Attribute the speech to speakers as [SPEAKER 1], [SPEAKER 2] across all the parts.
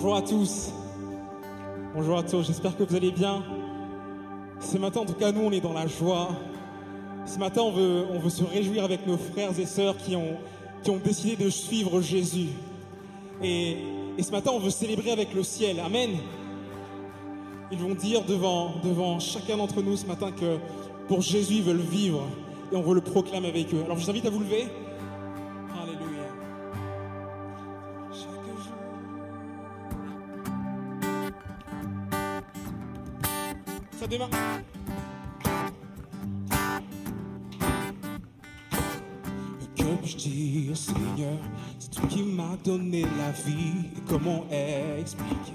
[SPEAKER 1] bonjour à tous. Bonjour à tous, j'espère que vous allez bien. Ce matin, en tout cas, nous, on est dans la joie. Ce matin, on veut, on veut se réjouir avec nos frères et sœurs qui ont, qui ont décidé de suivre Jésus. Et, et ce matin, on veut célébrer avec le ciel. Amen. Ils vont dire devant, devant chacun d'entre nous ce matin que pour Jésus, ils veulent vivre. Et on veut le proclamer avec eux. Alors, je vous invite à vous lever. C'est toi qui m'as donné la vie. Comment expliquer?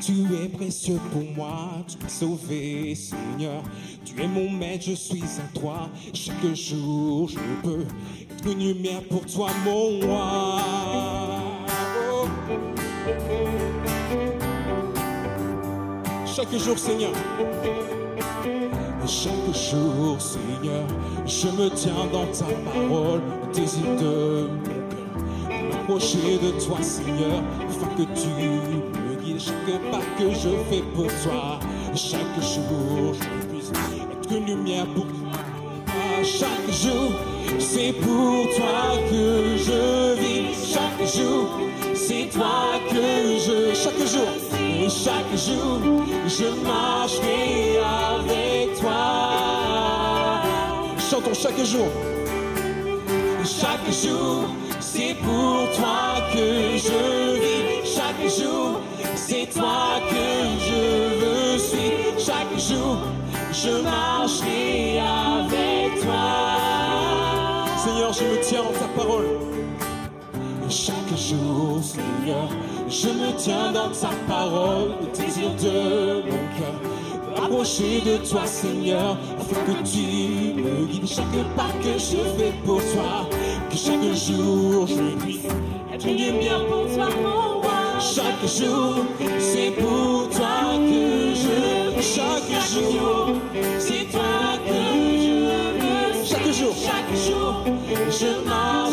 [SPEAKER 1] Tu es précieux pour moi, tu m'as sauvé, Seigneur. Tu es mon maître, je suis à toi. Chaque jour, je peux être une lumière pour toi, mon roi. Oh. Chaque jour, Seigneur. Chaque jour, Seigneur, je me tiens dans ta parole, le désir de m'approcher de toi, Seigneur, afin que tu me guides chaque pas que je fais pour toi. Chaque jour, je puisse être une lumière pour toi. Chaque jour, c'est pour toi que je vis. Chaque jour, c'est toi que je. Chaque jour, et chaque jour, je marcherai Chantons chaque jour. Chaque jour, c'est pour toi que je vis. Chaque jour, c'est toi que je veux suivre. Chaque jour, je marcherai avec toi. Seigneur, je me tiens en ta parole. Chaque jour, Seigneur, je me tiens dans ta parole, le désir de mon cœur. Approcher de toi, Seigneur, afin que tu me guides chaque pas que je fais pour toi. Que chaque jour, je puisse être une lumière pour toi, mon roi. Chaque jour, c'est pour toi que je Chaque jour, c'est toi que je veux. Chaque jour, chaque jour, je marcherai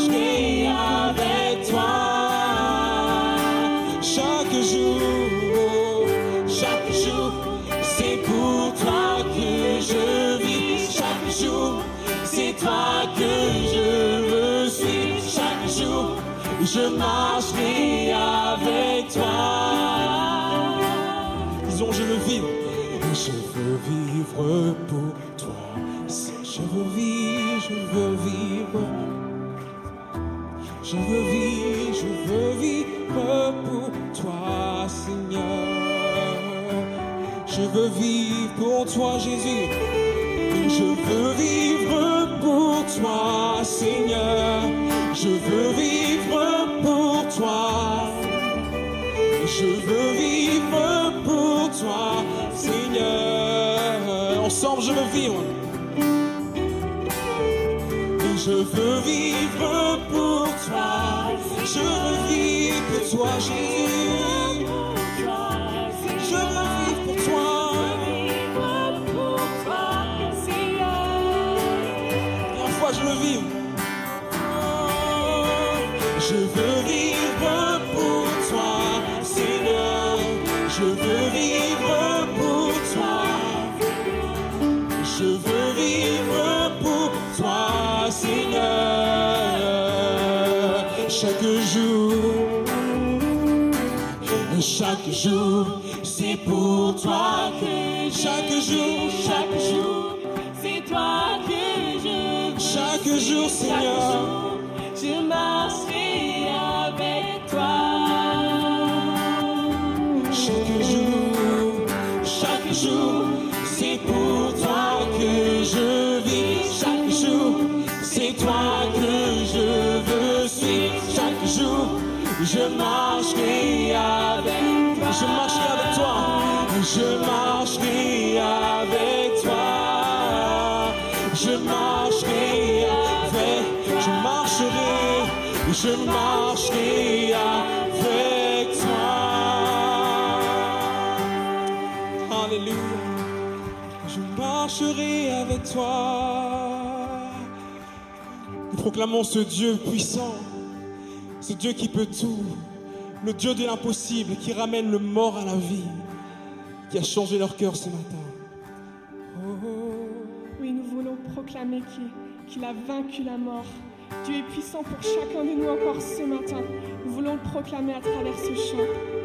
[SPEAKER 1] je marcherai avec toi. Disons, je veux vivre. Je veux vivre pour toi. Je veux vivre, je veux vivre. Je veux vivre, je veux vivre pour toi, Seigneur. Je veux vivre pour toi, Jésus. Je veux vivre pour toi, Seigneur. Je veux vivre pour toi. Je veux vivre pour toi, Seigneur. Ensemble, je veux vivre. Je veux vivre pour toi. Je veux vivre pour toi, Jésus. Je veux vivre pour toi. Je veux vivre. Veux vivre pour toi, Seigneur. Je veux vivre pour toi. Je veux vivre pour toi, Seigneur. Chaque jour, chaque jour, c'est pour toi que chaque jour, chaque jour,
[SPEAKER 2] C'est toi que je
[SPEAKER 1] chaque jour, Seigneur.
[SPEAKER 2] Je marcherai avec toi.
[SPEAKER 1] Je marcherai avec toi. Je marcherai avec toi. Je marcherai avec. Je marcherai. Je marcherai avec toi. Alléluia. Je marcherai avec toi. Nous proclamons ce Dieu puissant, c'est Dieu qui peut tout,
[SPEAKER 2] le Dieu de l'impossible, qui ramène le mort à la vie, qui a changé leur cœur ce matin. Oh, oh.
[SPEAKER 1] Oui, nous voulons proclamer qu'il a vaincu la mort. Dieu est puissant pour chacun de nous encore ce matin. Nous voulons le proclamer à travers ce chant.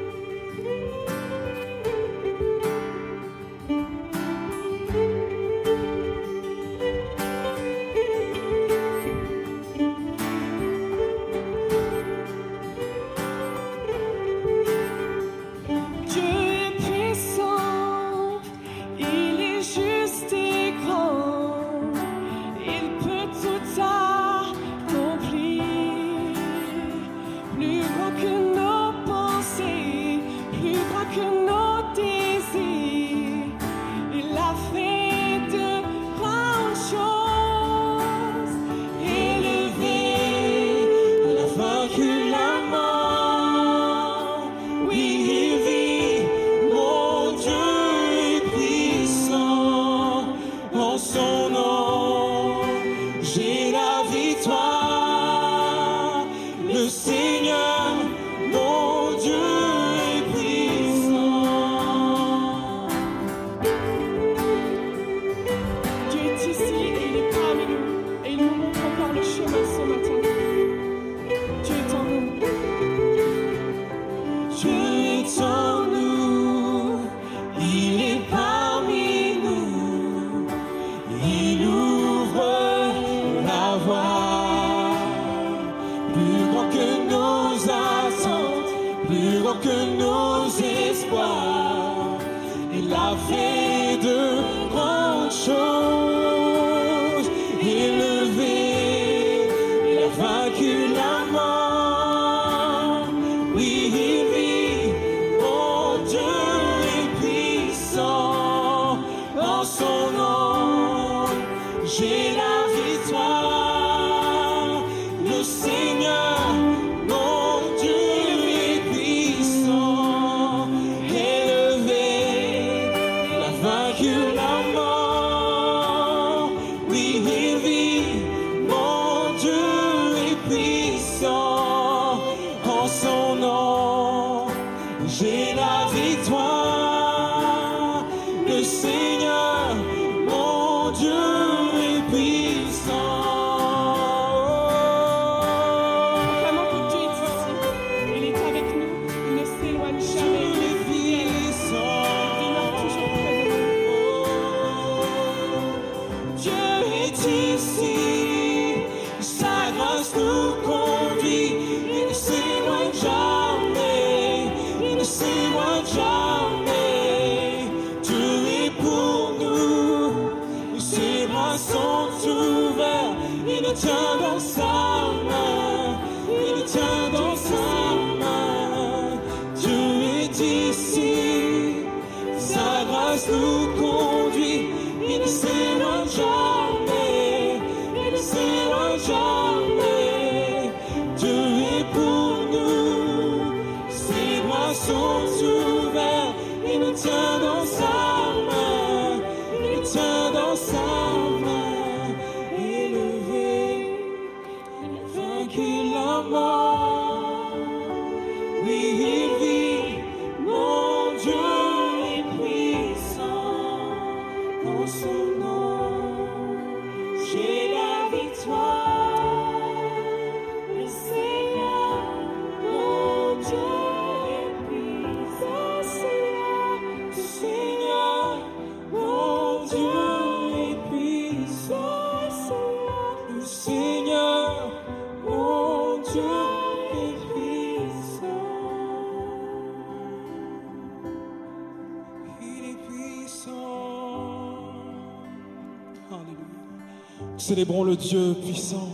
[SPEAKER 2] célébrons le Dieu puissant.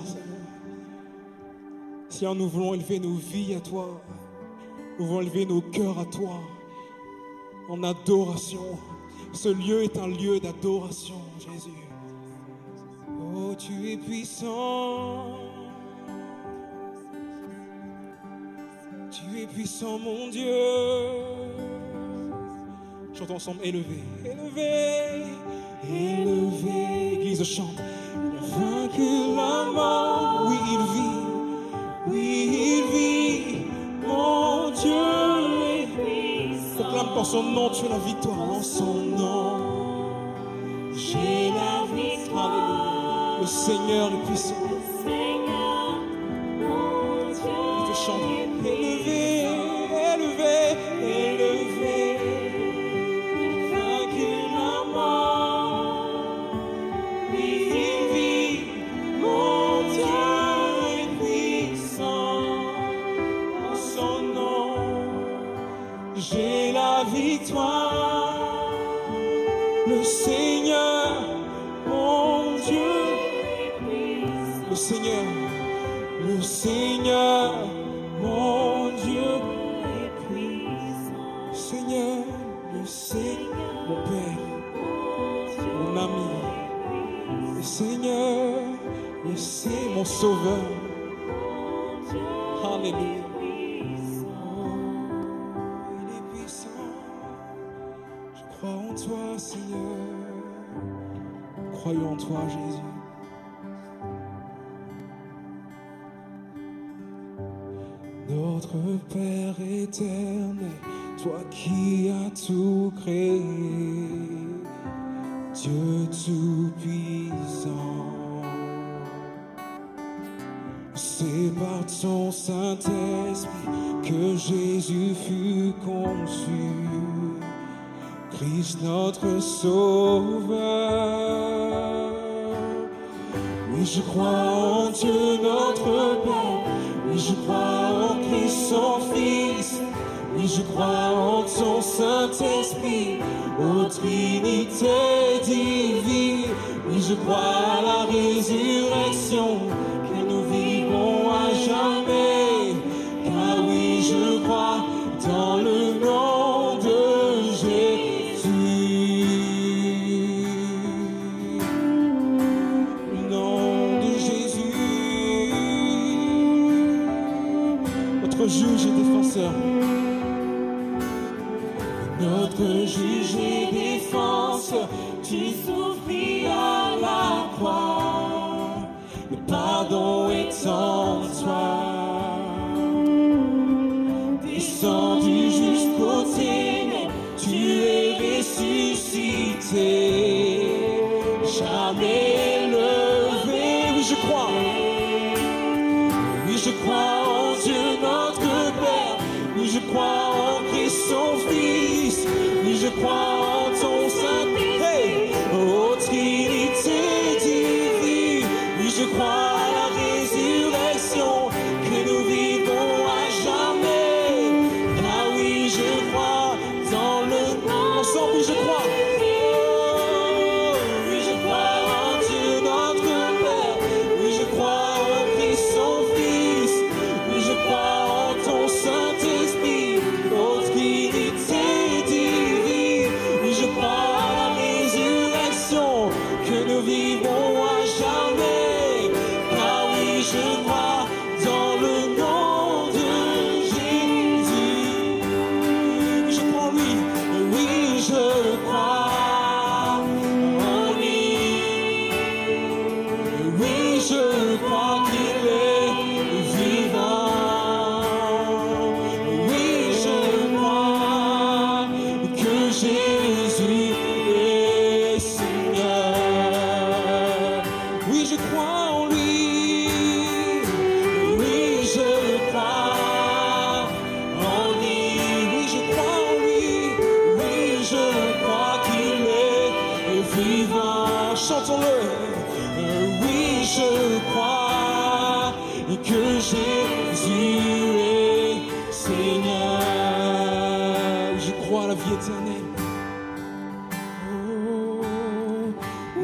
[SPEAKER 2] Seigneur, nous voulons élever nos vies à toi. Nous voulons élever nos cœurs à toi en adoration. Ce lieu est un lieu d'adoration, Jésus. Oh, tu es puissant. Tu es puissant, mon Dieu. Chantons ensemble, élevé, élevé élevé. L'Église chante, il a vaincu la mort, oui il vit, oui il vit, mon Dieu
[SPEAKER 1] est Proclame par son nom, tu as la victoire en son nom.
[SPEAKER 3] J'ai la victoire.
[SPEAKER 1] Le Seigneur est puissant.
[SPEAKER 3] Le Seigneur, mon Dieu, il
[SPEAKER 1] te chante, élevé. Seigneur, le Seigneur, mon Père, mon ami. Le Seigneur, le Seigneur, mon Sauveur. Alléluia. Il est puissant. Je crois en toi, Seigneur. Croyons en toi, Jésus. Notre Père éternel, toi qui as tout créé, Dieu tout-puissant. C'est par ton Saint-Esprit que Jésus fut conçu, Christ notre Sauveur. Oui, je crois en Dieu notre Père. Oui, je crois Oui, je crois en ton Saint-Esprit, ô Trinité divine. Oui, je crois à la résurrection, Jésus est Seigneur. Je crois à la vie éternelle. Oh,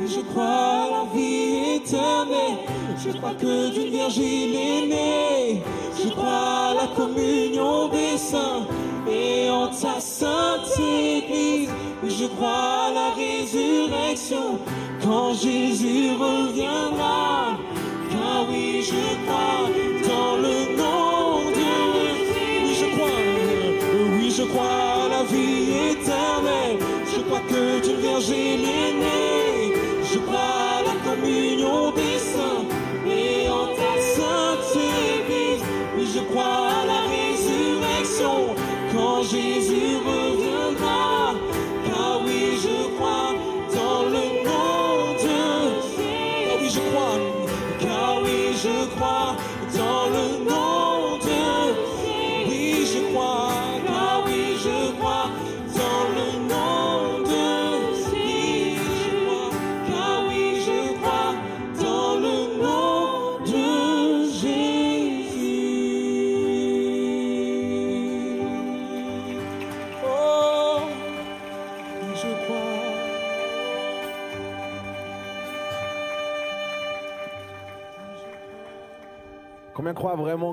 [SPEAKER 1] je crois à la vie éternelle. Je crois que d'une vierge il est né. Je crois à la communion des saints et en ta sainte église. Je crois à la résurrection quand Jésus reviendra. Car oui, je crois que d'une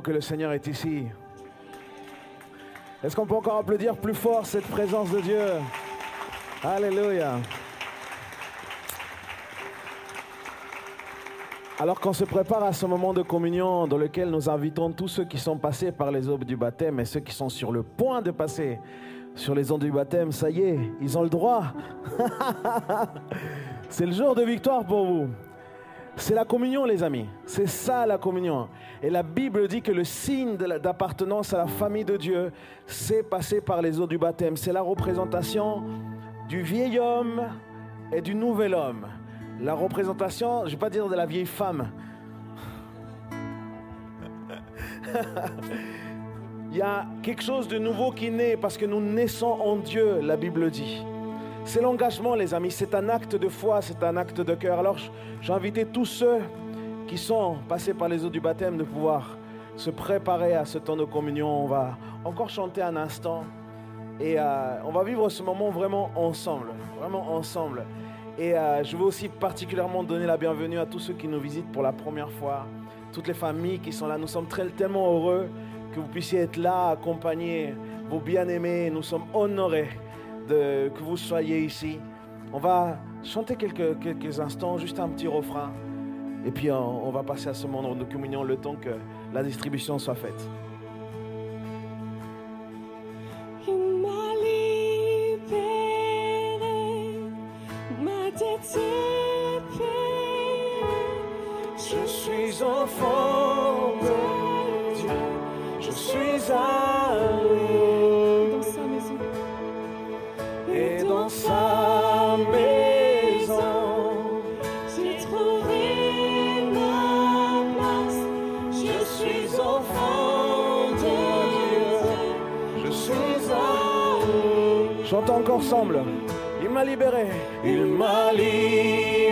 [SPEAKER 4] que le Seigneur est ici Est-ce qu'on peut encore applaudir plus fort cette présence de Dieu? Alléluia. Alors qu'on se prépare à ce moment de communion dans lequel nous invitons tous ceux qui sont passés par les eaux du baptême et ceux qui sont sur le point de passer sur les eaux du baptême, ça y est, ils ont le droit. C'est le jour de victoire pour vous. C'est la communion, les amis. C'est ça la communion. Et la Bible dit que le signe d'appartenance à la famille de Dieu, c'est passer par les eaux du baptême. C'est la représentation du vieil homme et du nouvel homme. La représentation, je ne vais pas dire de la vieille femme. Il y a quelque chose de nouveau qui naît parce que nous naissons en Dieu, la Bible dit. C'est l'engagement, les amis. C'est un acte de foi, c'est un acte de cœur. Alors, j'ai invité tous ceux qui sont passés par les eaux du baptême de pouvoir se préparer à ce temps de communion. On va encore chanter un instant et euh, on va vivre ce moment vraiment ensemble, vraiment ensemble. Et euh, je veux aussi particulièrement donner la bienvenue à tous ceux qui nous visitent pour la première fois, toutes les familles qui sont là. Nous sommes très, tellement heureux que vous puissiez être là, accompagner vos bien-aimés. Nous sommes honorés que vous soyez ici. On va chanter quelques, quelques instants, juste un petit refrain. Et puis on, on va passer à ce moment de communion le temps que la distribution soit faite.
[SPEAKER 1] Il m'a libéré, ma tête est payée. Je suis enfant de Dieu,
[SPEAKER 4] je suis à Il m'a libéré, il m'a libéré.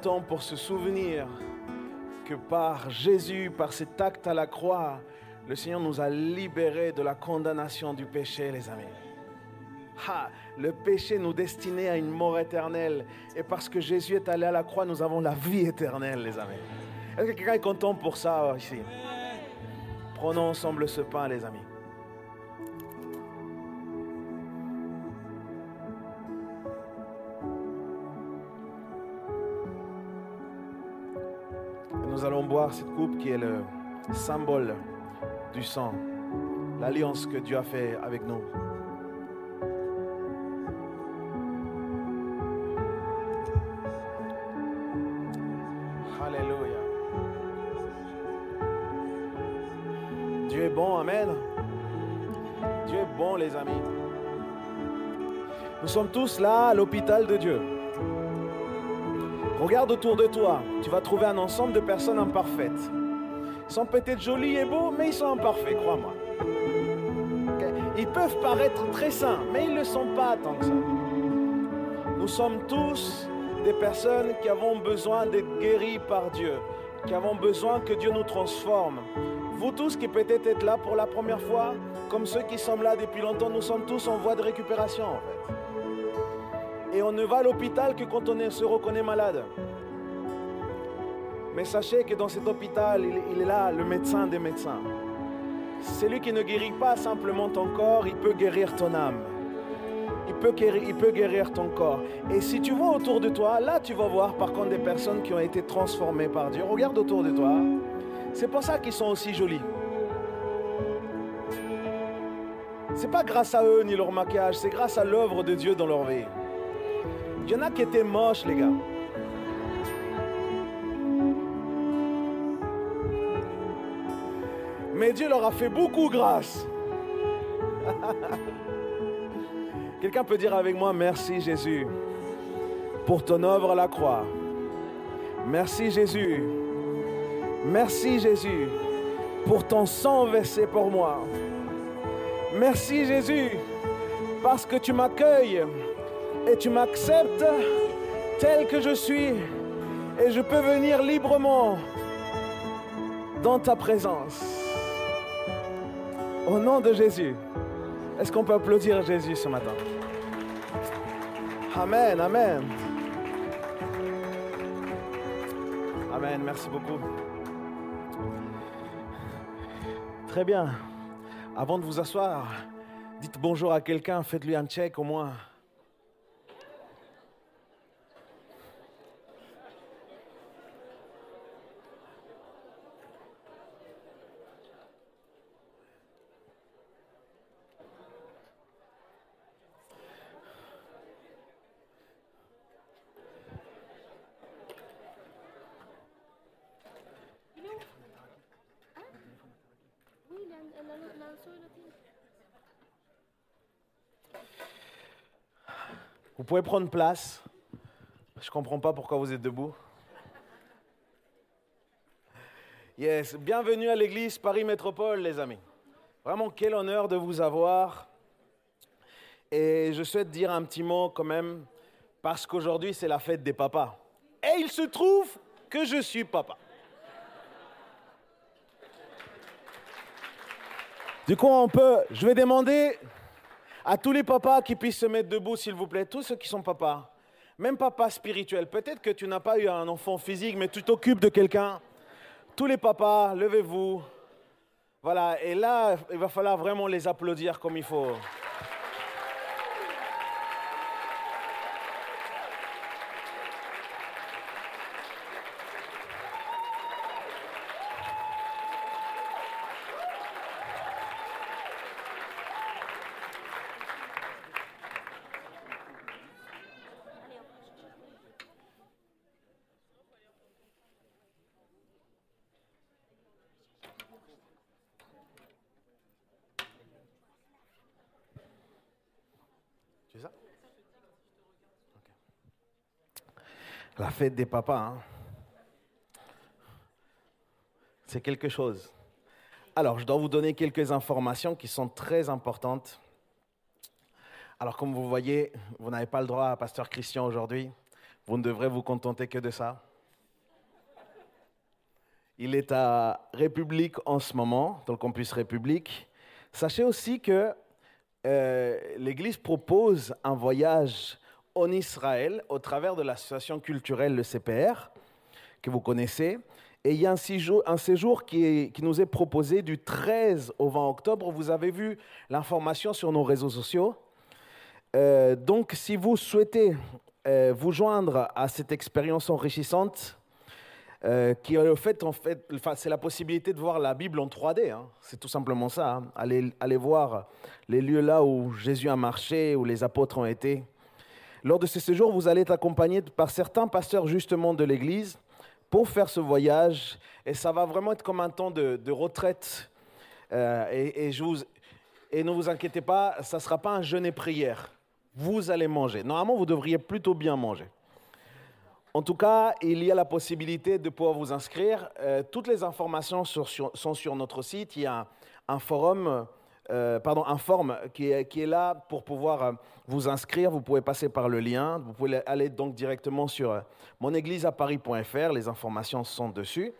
[SPEAKER 4] Pour se souvenir que par Jésus, par cet acte à la croix, le Seigneur nous a libérés de la condamnation du péché, les amis. Ah, le péché nous destinait à une mort éternelle. Et parce que Jésus est allé à la croix, nous avons la vie éternelle, les amis. Est-ce que quelqu'un est content pour ça ici? Prenons ensemble ce pain, les amis. Cette coupe qui est le symbole du sang, l'alliance que Dieu a fait avec nous. Alléluia. Dieu est bon, Amen. Dieu est bon, les amis. Nous sommes tous là à l'hôpital de Dieu. Regarde autour de toi, tu vas trouver un ensemble de personnes imparfaites. Ils sont peut-être jolis et beaux, mais ils sont imparfaits, crois-moi. Ils peuvent paraître très sains, mais ils ne le sont pas tant que ça. Nous sommes tous des personnes qui avons besoin d'être guéris par Dieu, qui avons besoin que Dieu nous transforme. Vous tous qui peut-être êtes là pour la première fois, comme ceux qui sont là depuis longtemps, nous sommes tous en voie de récupération en fait. Et on ne va à l'hôpital que quand on se reconnaît malade. Mais sachez que dans cet hôpital, il, est là, le médecin des médecins. C'est lui qui ne guérit pas simplement ton corps, il peut guérir ton âme. Il peut, guérir, il peut guérir ton corps. Et si tu vois autour de toi, là tu vas voir par contre des personnes qui ont été transformées par Dieu. Regarde autour de toi. C'est pour ça qu'ils sont aussi jolis. C'est pas grâce à eux ni leur maquillage, c'est grâce à l'œuvre de Dieu dans leur vie. Il y en a qui étaient moches, les gars. Mais Dieu leur a fait beaucoup grâce. Quelqu'un peut dire avec moi, merci Jésus pour ton œuvre à la croix. Merci Jésus. Merci Jésus pour ton sang versé pour moi. Merci Jésus parce que tu m'accueilles et tu m'acceptes tel que je suis et je peux venir librement dans ta présence. Au nom de Jésus, est-ce qu'on peut applaudir Jésus ce matin? Amen, amen. Amen, merci beaucoup. Très bien. Avant de vous asseoir, dites bonjour à quelqu'un, faites-lui un check au moins.
[SPEAKER 5] Oui, il y a un- la- la- la seule là-dessus.
[SPEAKER 4] Vous pouvez prendre place. Je ne comprends pas pourquoi vous êtes debout. Yes, bienvenue à l'église Paris Métropole, les amis. Vraiment, quel honneur de vous avoir. Et je souhaite dire un petit mot quand même, parce qu'aujourd'hui, c'est la fête des papas. Et il se trouve que je suis papa. Du coup, on peut, je vais demander à tous les papas qui puissent se mettre debout, s'il vous plaît, tous ceux qui sont papas, même papa spirituel. Peut-être que tu n'as pas eu un enfant physique, mais tu t'occupes de quelqu'un. Tous les papas, levez-vous. Voilà, et là, il va falloir vraiment les applaudir comme il faut. Fête des papas, hein. c'est quelque chose. Alors, je dois vous donner quelques informations qui sont très importantes. Alors, comme vous voyez, vous n'avez pas le droit à Pasteur Christian aujourd'hui. Vous ne devrez vous contenter que de ça. Il est à République en ce moment, dans le campus République. Sachez aussi que euh, l'Église propose un voyage en Israël au travers de l'association culturelle le CPR, que vous connaissez. Et il y a un séjour, qui, nous est proposé du 13 au 20 octobre. Vous avez vu l'information sur nos réseaux sociaux. Euh, donc, si vous souhaitez euh, vous joindre à cette expérience enrichissante, euh, qui est le fait, en fait, c'est la possibilité de voir la Bible en 3D. hein. C'est tout simplement ça. hein. Aller, aller voir les lieux là où Jésus a marché, où les apôtres ont été. Lors de ce séjour, vous allez être accompagné par certains pasteurs justement de l'Église pour faire ce voyage. Et ça va vraiment être comme un temps de, retraite. Euh, et, je vous- et ne vous inquiétez pas, ça ne sera pas un jeûne et prière. Vous allez manger. Normalement, vous devriez plutôt bien manger. En tout cas, il y a la possibilité de pouvoir vous inscrire. Euh, toutes les informations sont sur notre site. Il y a un, un forum, euh, pardon, un form qui est, là pour pouvoir euh, vous inscrire. Vous pouvez passer par le lien. Vous pouvez aller donc directement sur euh, monégliseaparis.fr. Les informations sont dessus.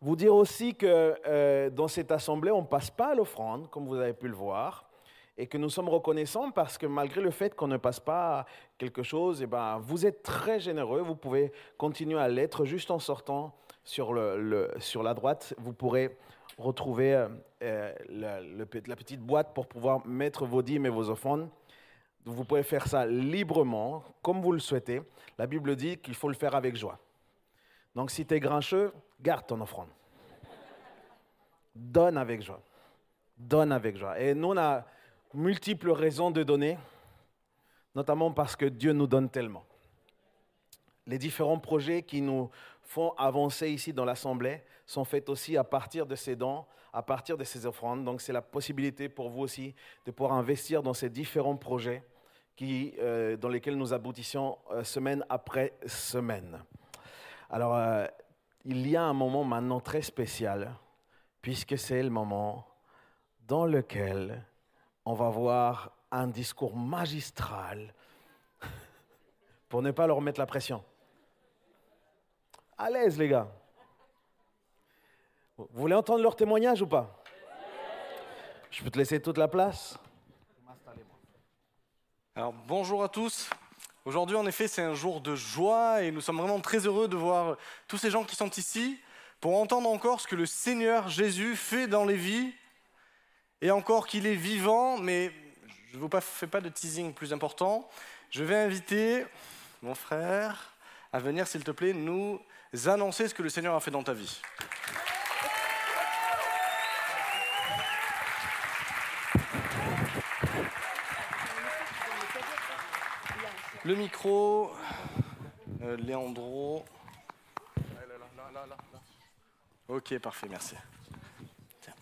[SPEAKER 4] Vous dire aussi que dans cette assemblée, on ne passe pas à l'offrande, comme vous avez pu le voir, et que nous sommes reconnaissants parce que malgré le fait qu'on ne passe pas quelque chose, eh ben, vous êtes très généreux. Vous pouvez continuer à l'être juste en sortant sur, le- sur la droite. Vous pourrez retrouver euh, euh, la, la petite boîte pour pouvoir mettre vos dîmes et vos offrandes. Vous pouvez faire ça librement, comme vous le souhaitez. La Bible dit qu'il faut le faire avec joie. Donc si tu es grincheux, garde ton offrande. Donne avec joie. Donne avec joie. Et nous, on a multiples raisons de donner, notamment parce que Dieu nous donne tellement. Les différents projets qui nous font avancer ici dans l'Assemblée sont faits aussi à partir de ces dons, à partir de ces offrandes. Donc c'est la possibilité pour vous aussi de pouvoir investir dans ces différents projets qui, euh, dans lesquels nous aboutissons euh, semaine après semaine. Alors, euh, il y a un moment maintenant très spécial, puisque c'est le moment dans lequel on va voir un discours magistral pour ne pas leur mettre la pression. À l'aise, les gars. Vous voulez entendre leur témoignage ou pas? Je peux te laisser toute la place
[SPEAKER 6] Alors bonjour à tous. Aujourd'hui en effet c'est un jour de joie et nous sommes vraiment très heureux de voir tous ces gens qui sont ici pour entendre encore ce que le Seigneur Jésus fait dans les vies et encore qu'il est vivant mais je ne vous fais pas de teasing plus important. Je vais inviter mon frère à venir s'il te plaît nous annoncer ce que le Seigneur a fait dans ta vie. Le micro, euh, Léandro. Ok, parfait, merci. Tiens.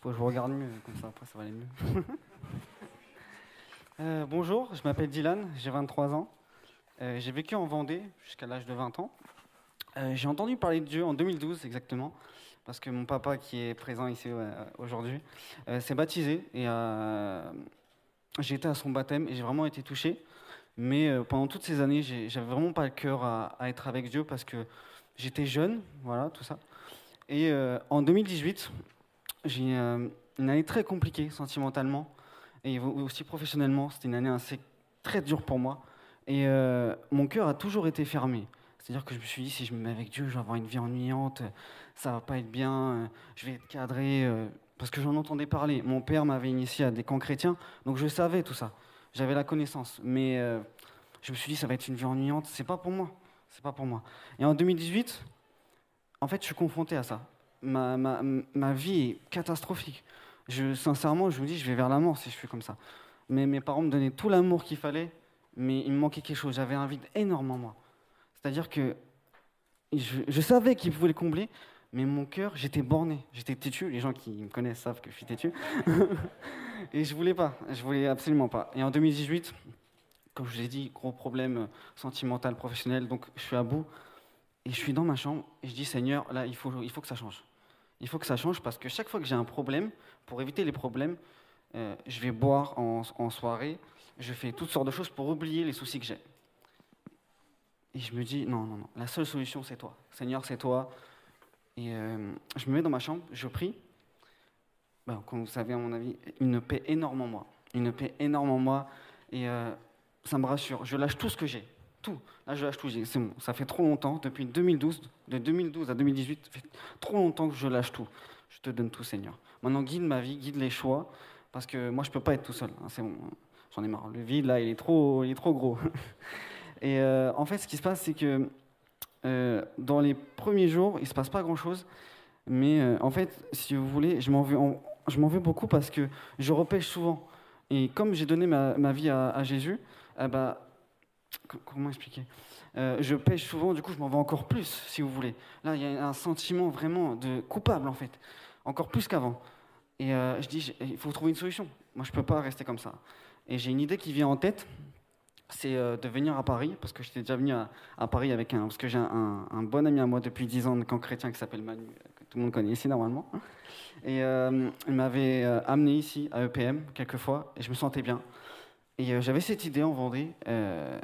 [SPEAKER 7] Faut que je regarde mieux, comme ça après ça va aller mieux. Euh, bonjour, je m'appelle Dylan, j'ai 23 ans. Euh, j'ai vécu en Vendée jusqu'à l'âge de 20 ans. Euh, j'ai entendu parler de Dieu en 2012 exactement, parce que mon papa qui est présent ici aujourd'hui s'est baptisé et j'ai été à son baptême et j'ai vraiment été touché. Mais pendant toutes ces années, j'avais vraiment pas le cœur à, à être avec Dieu parce que j'étais jeune, voilà, tout ça. Et en 2018, j'ai une année très compliquée sentimentalement et aussi professionnellement. C'était une année assez très dure pour moi. Et euh, mon cœur a toujours été fermé. C'est-à-dire que je me suis dit, si je me mets avec Dieu, je vais avoir une vie ennuyante, ça va pas être bien, euh, je vais être cadré. euh, parce que j'en entendais parler. Mon père m'avait initié à des camps chrétiens, donc je savais tout ça. J'avais la connaissance. Mais je me suis dit, ça va être une vie ennuyante. C'est pas pour moi. C'est pas pour moi. Et en 2018, en fait, je suis confronté à ça. Ma, ma, ma vie est catastrophique. Je, sincèrement, je vous dis, je vais vers la mort si je suis comme ça. Mais mes parents me donnaient tout l'amour qu'il fallait, mais il me manquait quelque chose. J'avais un vide énorme en moi. C'est-à-dire que je, savais qu'ils pouvaient le combler, mais mon cœur, j'étais borné, j'étais têtu. Les gens qui me connaissent savent que je suis têtu. Et je voulais pas, je voulais absolument pas. Et en 2018, comme je vous ai dit, gros problème sentimental, professionnel, donc je suis à bout. Et je suis dans ma chambre et je dis Seigneur, là, il faut, il faut que ça change. Il faut que ça change parce que chaque fois que j'ai un problème, pour éviter les problèmes, euh, je vais boire en, en soirée, je fais toutes sortes de choses pour oublier les soucis que j'ai. Et je me dis, non, non, non, la seule solution, c'est toi. Seigneur, c'est toi. Et euh, je me mets dans ma chambre, je prie. Ben, comme vous savez, à mon avis, il ne paie énormément moi. Il ne paie énormément moi. Et euh, ça me rassure. Je lâche tout ce que j'ai. Tout. Là, je lâche tout. C'est bon. Ça fait trop longtemps, depuis 2012, de 2012 à 2018, ça fait trop longtemps que je lâche tout. Je te donne tout, Seigneur. Maintenant, guide ma vie, guide les choix. Parce que moi, je peux pas être tout seul. hein. C'est bon. J'en ai marre. Le vide, là, il est trop, il est trop gros. Et euh, en fait, ce qui se passe, c'est que euh, dans les premiers jours, il se passe pas grand-chose. Mais euh, en fait, si vous voulez, je m'en veux, beaucoup parce que je repêche souvent. Et comme j'ai donné ma, vie à, à Jésus, eh ben, comment expliquer? Euh, Je pêche souvent, du coup, je m'en veux encore plus, si vous voulez. Là, il y a un sentiment vraiment de coupable, en fait, encore plus qu'avant. Et euh, je dis, il faut trouver une solution. Moi, je peux pas rester comme ça. Et j'ai une idée qui vient en tête, c'est euh, de venir à Paris, parce que j'étais déjà venu à, Paris avec un, parce que j'ai un, un- bon ami à moi depuis 10 ans de camp chrétien qui s'appelle Manu, que tout le monde connaît ici normalement. Et il m'avait amené ici à EPM quelques fois, et je me sentais bien. Et euh, j'avais cette idée en Vendée euh,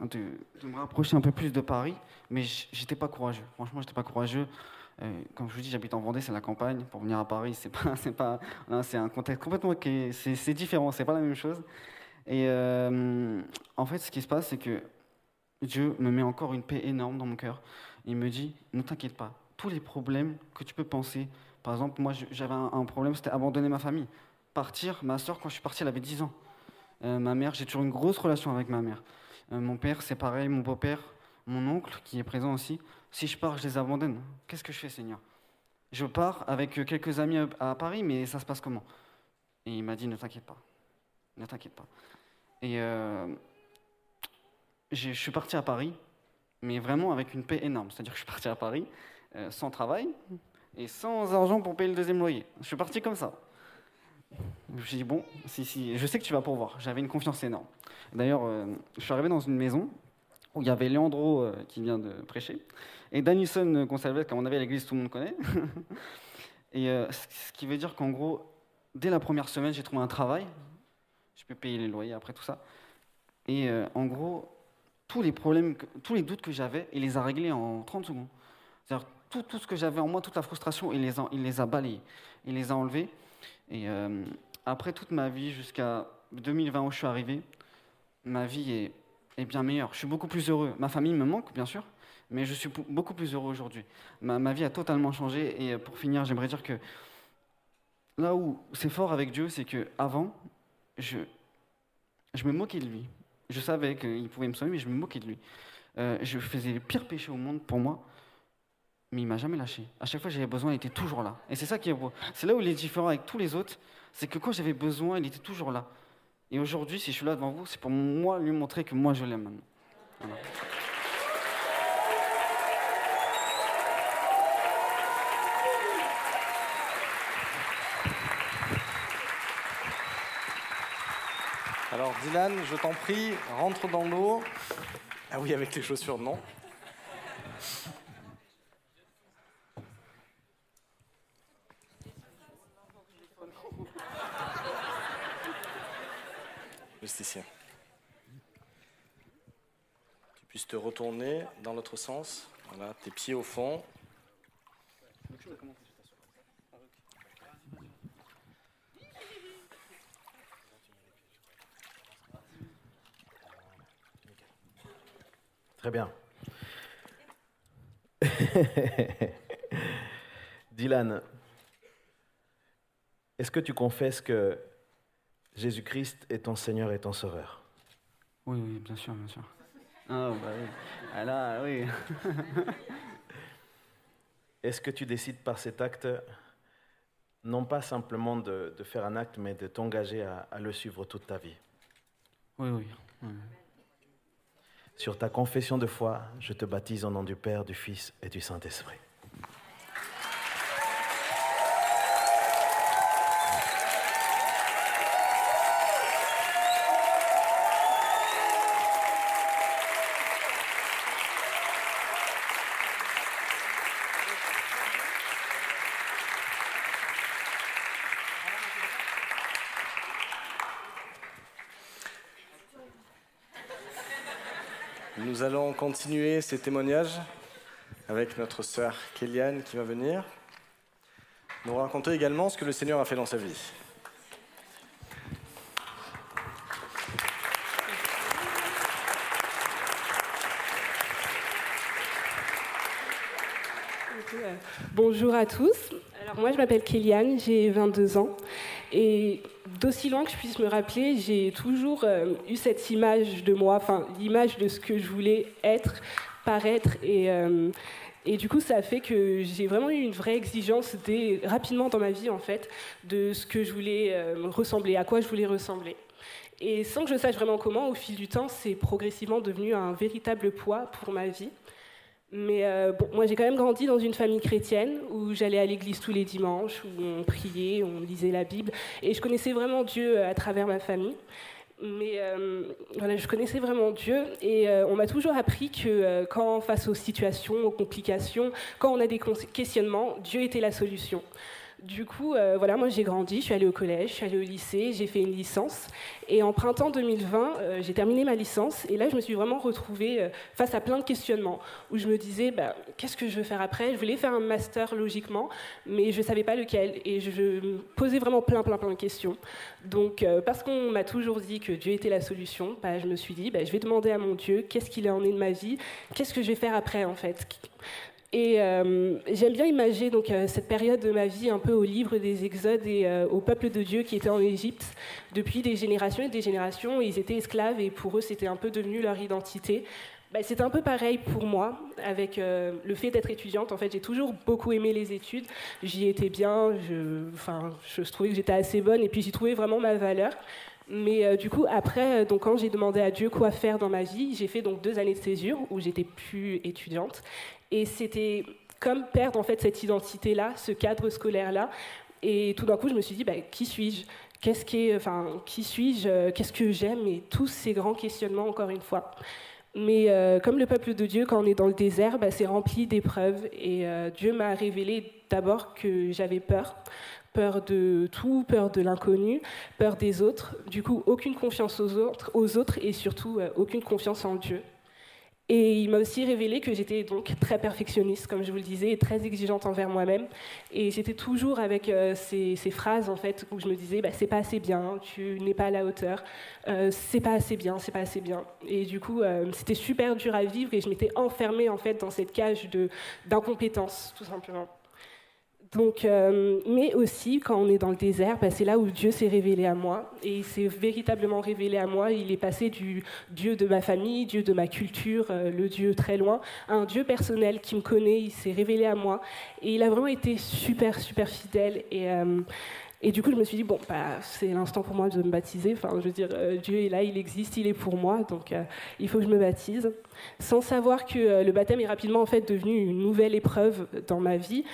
[SPEAKER 7] de, me rapprocher un peu plus de Paris, mais j'étais pas courageux. Franchement, j'étais pas courageux. Euh, comme je vous dis, j'habite en Vendée, c'est la campagne. Pour venir à Paris, c'est pas, c'est pas, c'est un contexte complètement qui est- c'est, différent, c'est pas la même chose. Et en fait, ce qui se passe, c'est que Dieu me met encore une paix énorme dans mon cœur. Il me dit, ne t'inquiète pas, tous les problèmes que tu peux penser, par exemple, moi j'avais un problème, c'était abandonner ma famille. Partir, ma soeur, quand je suis parti, elle avait 10 ans. Euh, ma mère, j'ai toujours une grosse relation avec ma mère. Euh, mon père, c'est pareil, mon beau-père, mon oncle, qui est présent aussi. Si je pars, je les abandonne. Qu'est-ce que je fais, Seigneur? Je pars avec euh, quelques amis à, Paris, mais ça se passe comment? Et il m'a dit, ne t'inquiète pas. Ne t'inquiète pas. Et je suis parti à Paris, mais vraiment avec une paix énorme. C'est-à-dire que je suis parti à Paris sans travail et sans argent pour payer le deuxième loyer. Je suis parti comme ça. Je me suis dit, bon, je sais que tu vas pourvoir. J'avais une confiance énorme. D'ailleurs, euh, je suis arrivé dans une maison où il y avait Leandro euh, qui vient de prêcher et Danison Gonçalves, qu'à mon avis à l'église tout le monde connaît. et euh, ce qui veut dire qu'en gros, dès la première semaine, j'ai trouvé un travail. Je peux payer les loyers après tout ça. Et en gros, tous les problèmes, tous les doutes que j'avais, il les a réglés en 30 secondes. C'est-à-dire tout, ce que j'avais en moi, toute la frustration, il les a, il balayés. Il les a enlevés. Et après toute ma vie, jusqu'à 2020 où je suis arrivé, ma vie est, bien meilleure. Je suis beaucoup plus heureux. Ma famille me manque, bien sûr, mais je suis beaucoup plus heureux aujourd'hui. Ma, vie a totalement changé. Et euh, pour finir, j'aimerais dire que là où c'est fort avec Dieu, c'est que avant, je, me moquais de lui. Je savais qu'il pouvait me sauver, mais je me moquais de lui. Euh, je faisais les pires péchés au monde pour moi, mais il m'a jamais lâché. À chaque fois j'avais besoin, il était toujours là. Et c'est ça qui est beau. C'est là où il est différent avec tous les autres, c'est que quand j'avais besoin, il était toujours là. Et aujourd'hui, si je suis là devant vous, c'est pour moi lui montrer que moi je l'aime maintenant. Voilà.
[SPEAKER 6] Alors Dylan, je t'en prie, rentre dans l'eau. Ah oui, avec les chaussures, non. Tu puisses te retourner dans l'autre sens. Voilà, tes pieds au fond.
[SPEAKER 4] Très bien. Dylan, est-ce que tu confesses que Jésus-Christ est ton Seigneur et ton Sauveur
[SPEAKER 7] Oui, oui, bien sûr, bien sûr. Ah, bah oui. Ah là, oui.
[SPEAKER 4] Est-ce que tu décides par cet acte, non pas simplement de, de faire un acte, mais de t'engager à, à le suivre toute ta vie?
[SPEAKER 7] Oui, oui. oui.
[SPEAKER 4] Sur ta confession de foi, je te baptise au nom du Père, du Fils et du Saint-Esprit.
[SPEAKER 6] Allons continuer ces témoignages avec notre sœur Kéliane qui va venir nous raconter également ce que le Seigneur a fait dans sa vie.
[SPEAKER 8] Bonjour à tous. Alors moi je m'appelle Kéliane, j'ai 22 ans et d'aussi loin que je puisse me rappeler, j'ai toujours euh, eu cette image de moi, enfin l'image de ce que je voulais être, paraître et euh, du coup, ça a fait que j'ai vraiment eu une vraie exigence rapidement dans ma vie, en fait, de ce que je voulais euh, ressembler, à quoi je voulais ressembler. Et sans que je sache vraiment comment, au fil du temps, c'est progressivement devenu un véritable poids pour ma vie. Mais euh, moi, j'ai quand même grandi dans une famille chrétienne où j'allais à l'église tous les dimanches, où on priait, on lisait la Bible, et je connaissais vraiment Dieu à travers ma famille. Mais euh, voilà, je connaissais vraiment Dieu et euh, on m'a toujours appris que euh, quand face aux situations, aux complications, quand on a des questionnements, Dieu était la solution. Du coup, euh, voilà, moi j'ai grandi, je suis allée au collège, je suis allée au lycée, j'ai fait une licence. Et en printemps 2020, euh, j'ai terminé ma licence. Et là, je me suis vraiment retrouvée euh, face à plein de questionnements, où je me disais, bah, qu'est-ce que je veux faire après? Je voulais faire un master logiquement, mais je ne savais pas lequel. Et je, me posais vraiment plein, plein, plein de questions. Donc, parce qu'on m'a toujours dit que Dieu était la solution, bah, je me suis dit, bah, je vais demander à mon Dieu, qu'est-ce qu'il en est de ma vie? Qu'est-ce que je vais faire après, en fait? Et euh, j'aime bien imaginer donc, euh, cette période de ma vie un peu au livre des Exodes et euh, au peuple de Dieu qui était en Égypte depuis des générations et des générations. Ils étaient esclaves et pour eux, c'était un peu devenu leur identité. Bah, c'est un peu pareil pour moi avec le fait d'être étudiante. En fait, j'ai toujours beaucoup aimé les études. J'y étais bien. Je, enfin, je trouvais que j'étais assez bonne et puis j'y trouvais vraiment ma valeur. Mais du coup, après, donc, quand j'ai demandé à Dieu quoi faire dans ma vie, j'ai fait donc deux années de césure où j'étais plus étudiante. Et c'était comme perdre en fait cette identité-là, ce cadre scolaire-là. Et tout d'un coup, je me suis dit, bah, qui suis-je? Qu'est-ce qui, enfin, qui suis-je? Qu'est-ce que j'aime? Et tous ces grands questionnements, encore une fois. Mais euh, comme le peuple de Dieu, quand on est dans le désert, bah, c'est rempli d'épreuves. Et euh, Dieu m'a révélé d'abord que j'avais peur. Peur de tout, peur de l'inconnu, peur des autres. Du coup, aucune confiance aux autres, aux autres et surtout euh, aucune confiance en Dieu. Et il m'a aussi révélé que j'étais donc très perfectionniste, comme je vous le disais, et très exigeante envers moi-même. Et j'étais toujours avec euh, ces, phrases en fait où je me disais bah, c'est pas assez bien, tu n'es pas à la hauteur, euh, c'est pas assez bien, c'est pas assez bien. Et du coup, euh, c'était super dur à vivre et je m'étais enfermée en fait dans cette cage d'incompétence, tout simplement. Donc, euh, mais aussi, quand on est dans le désert, bah, c'est là où Dieu s'est révélé à moi. Et il s'est véritablement révélé à moi. Il est passé du Dieu de ma famille, Dieu de ma culture, euh, le Dieu très loin, à un Dieu personnel qui me connaît. Il s'est révélé à moi. Et il a vraiment été super, super fidèle. Et, euh, du coup, je me suis dit, bon, bah, c'est l'instant pour moi de me baptiser. Enfin, je veux dire, Dieu est là, il existe, il est pour moi. Donc, il faut que je me baptise. Sans savoir que le baptême est rapidement, en fait, devenu une nouvelle épreuve dans ma vie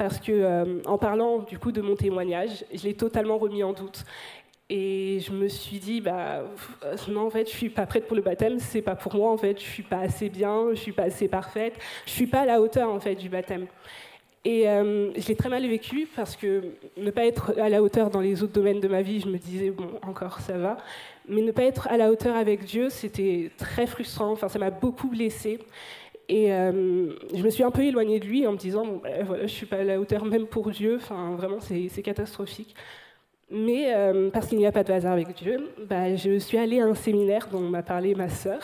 [SPEAKER 8] parce que euh, en parlant du coup de mon témoignage, je l'ai totalement remis en doute. Et je me suis dit, bah, non, en fait, je suis pas prête pour le baptême, c'est pas pour moi, en fait, je suis pas assez bien, je suis pas assez parfaite, je suis pas à la hauteur, en fait, du baptême. Et euh, je l'ai très mal vécu parce que ne pas être à la hauteur dans les autres domaines de ma vie, je me disais, bon, encore ça va. Mais ne pas être à la hauteur avec Dieu, c'était très frustrant, enfin, ça m'a beaucoup blessée. Et euh, je me suis un peu éloignée de lui en me disant, bon, ben, voilà, je ne suis pas à la hauteur même pour Dieu, enfin, vraiment, c'est catastrophique. Mais euh, parce qu'il n'y a pas de hasard avec Dieu, bah, je suis allée à un séminaire dont m'a parlé ma sœur,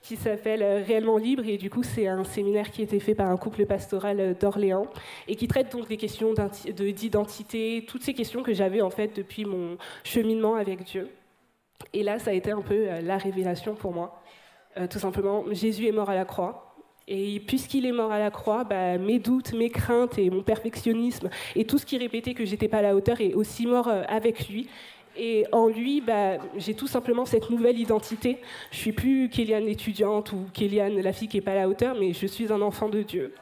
[SPEAKER 8] qui s'appelle euh, Réellement Libre. Et du coup, c'est un séminaire qui a été fait par un couple pastoral d'Orléans et qui traite donc des questions d'identité, toutes ces questions que j'avais en fait depuis mon cheminement avec Dieu. Et là, ça a été un peu la révélation pour moi. tout simplement, Jésus est mort à la croix. Et puisqu'il est mort à la croix, bah, mes doutes, mes craintes et mon perfectionnisme et tout ce qui répétait que j'étais pas à la hauteur est aussi mort euh, avec lui. Et en lui, bah, j'ai tout simplement cette nouvelle identité. Je suis plus Kéliane l'étudiante ou Kéliane la fille qui est pas à la hauteur, mais je suis un enfant de Dieu.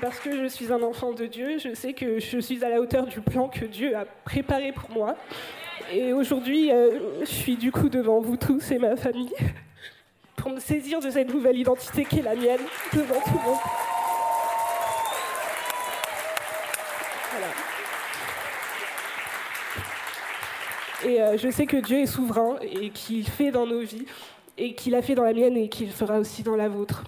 [SPEAKER 8] parce que je suis un enfant de Dieu, je sais que je suis à la hauteur du plan que Dieu a préparé pour moi. Et aujourd'hui, euh, je suis du coup devant vous tous et ma famille pour me saisir de cette nouvelle identité qui est la mienne devant tout le monde.
[SPEAKER 9] Et euh, je sais que Dieu est souverain et qu'il fait dans nos vies et qu'il a fait dans la mienne et qu'il fera aussi dans la vôtre.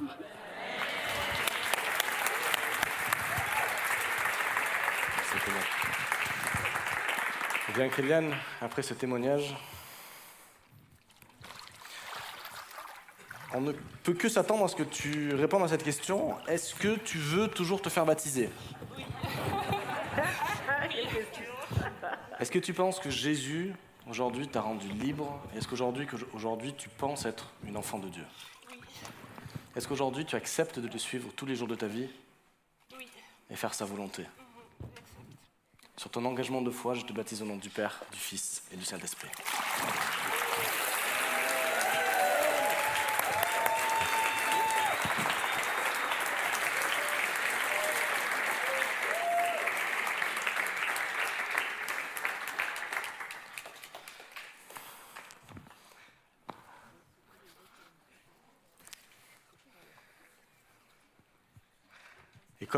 [SPEAKER 6] Bien, Kéliane, après ce témoignage, on ne peut que s'attendre à ce que tu répondes à cette question. Est-ce que tu veux toujours te faire baptiser? Est-ce que tu penses que Jésus, aujourd'hui, t'a rendu libre? Est-ce qu'aujourd'hui, tu penses être une enfant de Dieu? Est-ce qu'aujourd'hui, tu acceptes de le suivre tous les jours de ta vie? Et faire sa volonté? Sur ton engagement de foi, je te baptise au nom du Père, du Fils et du Saint-Esprit.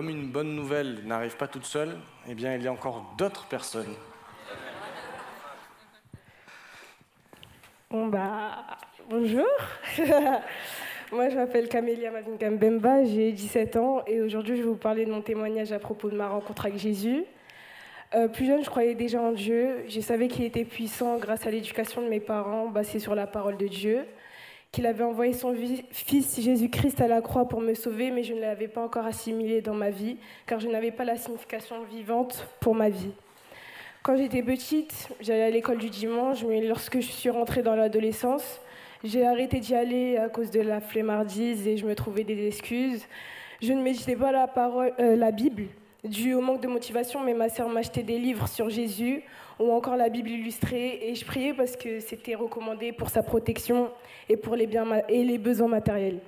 [SPEAKER 6] Comme une bonne nouvelle n'arrive pas toute seule, eh bien, il y a encore d'autres personnes.
[SPEAKER 9] Bon bah, bonjour. Moi, je m'appelle Camélia Mavinga j'ai 17 ans et aujourd'hui, je vais vous parler de mon témoignage à propos de ma rencontre avec Jésus. Euh, plus jeune, je croyais déjà en Dieu. Je savais qu'il était puissant grâce à l'éducation de mes parents, basée sur la parole de Dieu, qu'il avait envoyé son fils Jésus-Christ à la croix pour me sauver, mais je ne l'avais pas encore assimilé dans ma vie, car je n'avais pas la signification vivante pour ma vie. Quand j'étais petite, j'allais à l'école du dimanche, mais lorsque je suis rentrée dans l'adolescence, j'ai arrêté d'y aller à cause de la flemmardise et je me trouvais des excuses. Je ne méditais pas la, parole, euh, la Bible, dû au manque de motivation, mais ma sœur m'achetait des livres sur Jésus ou encore la Bible illustrée et je priais parce que c'était recommandé pour sa protection et pour les biens et les besoins matériels.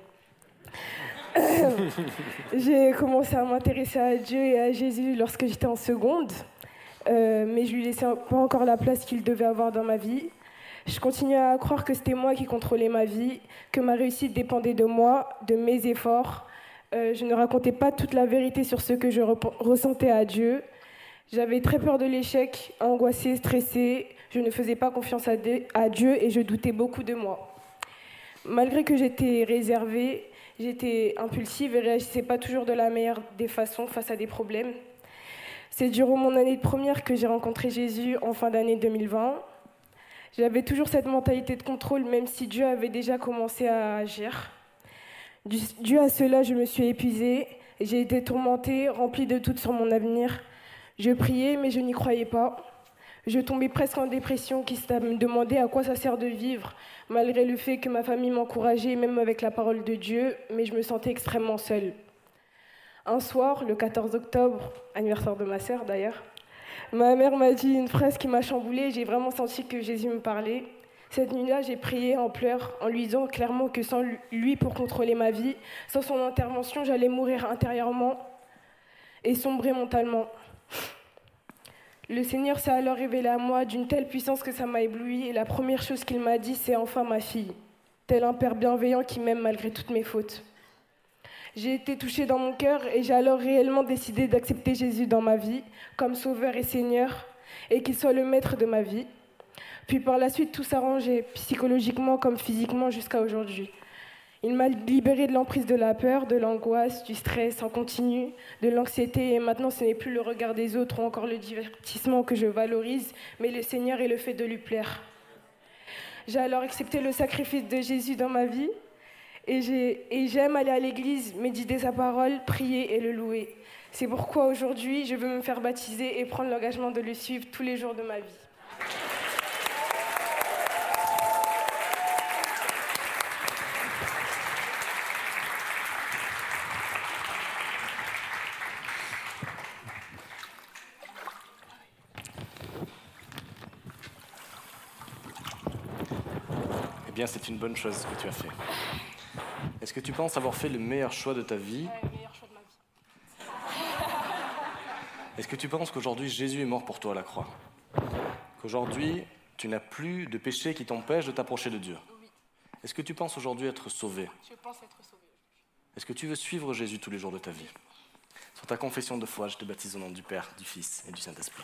[SPEAKER 9] j'ai commencé à m'intéresser à Dieu et à Jésus lorsque j'étais en seconde, euh, mais je lui laissais pas encore la place qu'il devait avoir dans ma vie. Je continuais à croire que c'était moi qui contrôlais ma vie, que ma réussite dépendait de moi, de mes efforts. Euh, je ne racontais pas toute la vérité sur ce que je ressentais à Dieu. J'avais très peur de l'échec, angoissée, stressée. Je ne faisais pas confiance à Dieu et je doutais beaucoup de moi. Malgré que j'étais réservée, j'étais impulsive et réagissais pas toujours de la meilleure des façons face à des problèmes. C'est durant mon année de première que j'ai rencontré Jésus en fin d'année 2020. J'avais toujours cette mentalité de contrôle, même si Dieu avait déjà commencé à agir. Dû à cela, je me suis épuisée, j'ai été tourmentée, remplie de doutes sur mon avenir. Je priais, mais je n'y croyais pas. Je tombais presque en dépression, qui me demander à quoi ça sert de vivre, malgré le fait que ma famille m'encourageait, même avec la parole de Dieu, mais je me sentais extrêmement seule. Un soir, le 14 octobre, anniversaire de ma sœur d'ailleurs, ma mère m'a dit une phrase qui m'a chamboulée. J'ai vraiment senti que Jésus me parlait. Cette nuit-là, j'ai prié en pleurs, en lui disant clairement que sans lui pour contrôler ma vie, sans son intervention, j'allais mourir intérieurement et sombrer mentalement. Le Seigneur s'est alors révélé à moi d'une telle puissance que ça m'a ébloui et la première chose qu'il m'a dit, c'est enfin ma fille, tel un père bienveillant qui m'aime malgré toutes mes fautes. J'ai été touchée dans mon cœur et j'ai alors réellement décidé d'accepter Jésus dans ma vie comme sauveur et Seigneur et qu'il soit le maître de ma vie. Puis par la suite, tout s'arrangeait, psychologiquement comme physiquement jusqu'à aujourd'hui. Il m'a libérée de l'emprise de la peur, de l'angoisse, du stress en continu, de l'anxiété et maintenant ce n'est plus le regard des autres ou encore le divertissement que je valorise, mais le Seigneur et le fait de lui plaire. J'ai alors accepté le sacrifice de Jésus dans ma vie et j'aime aller à l'église, méditer sa parole, prier et le louer. C'est pourquoi aujourd'hui, je veux me faire baptiser et prendre l'engagement de le suivre tous les jours de ma vie.
[SPEAKER 6] Bien, c'est une bonne chose que tu as fait. Est-ce que tu penses avoir fait le meilleur choix de ta vie? Est-ce que tu penses qu'aujourd'hui Jésus est mort pour toi à la croix? Qu'aujourd'hui tu n'as plus de péché qui t'empêche de t'approcher de Dieu? Est-ce que tu penses aujourd'hui être sauvé?
[SPEAKER 9] Je pense être sauvée.
[SPEAKER 6] Est-ce que tu veux suivre Jésus tous les jours de ta vie? Sur ta confession de foi, je te baptise au nom du Père, du Fils et du Saint-Esprit.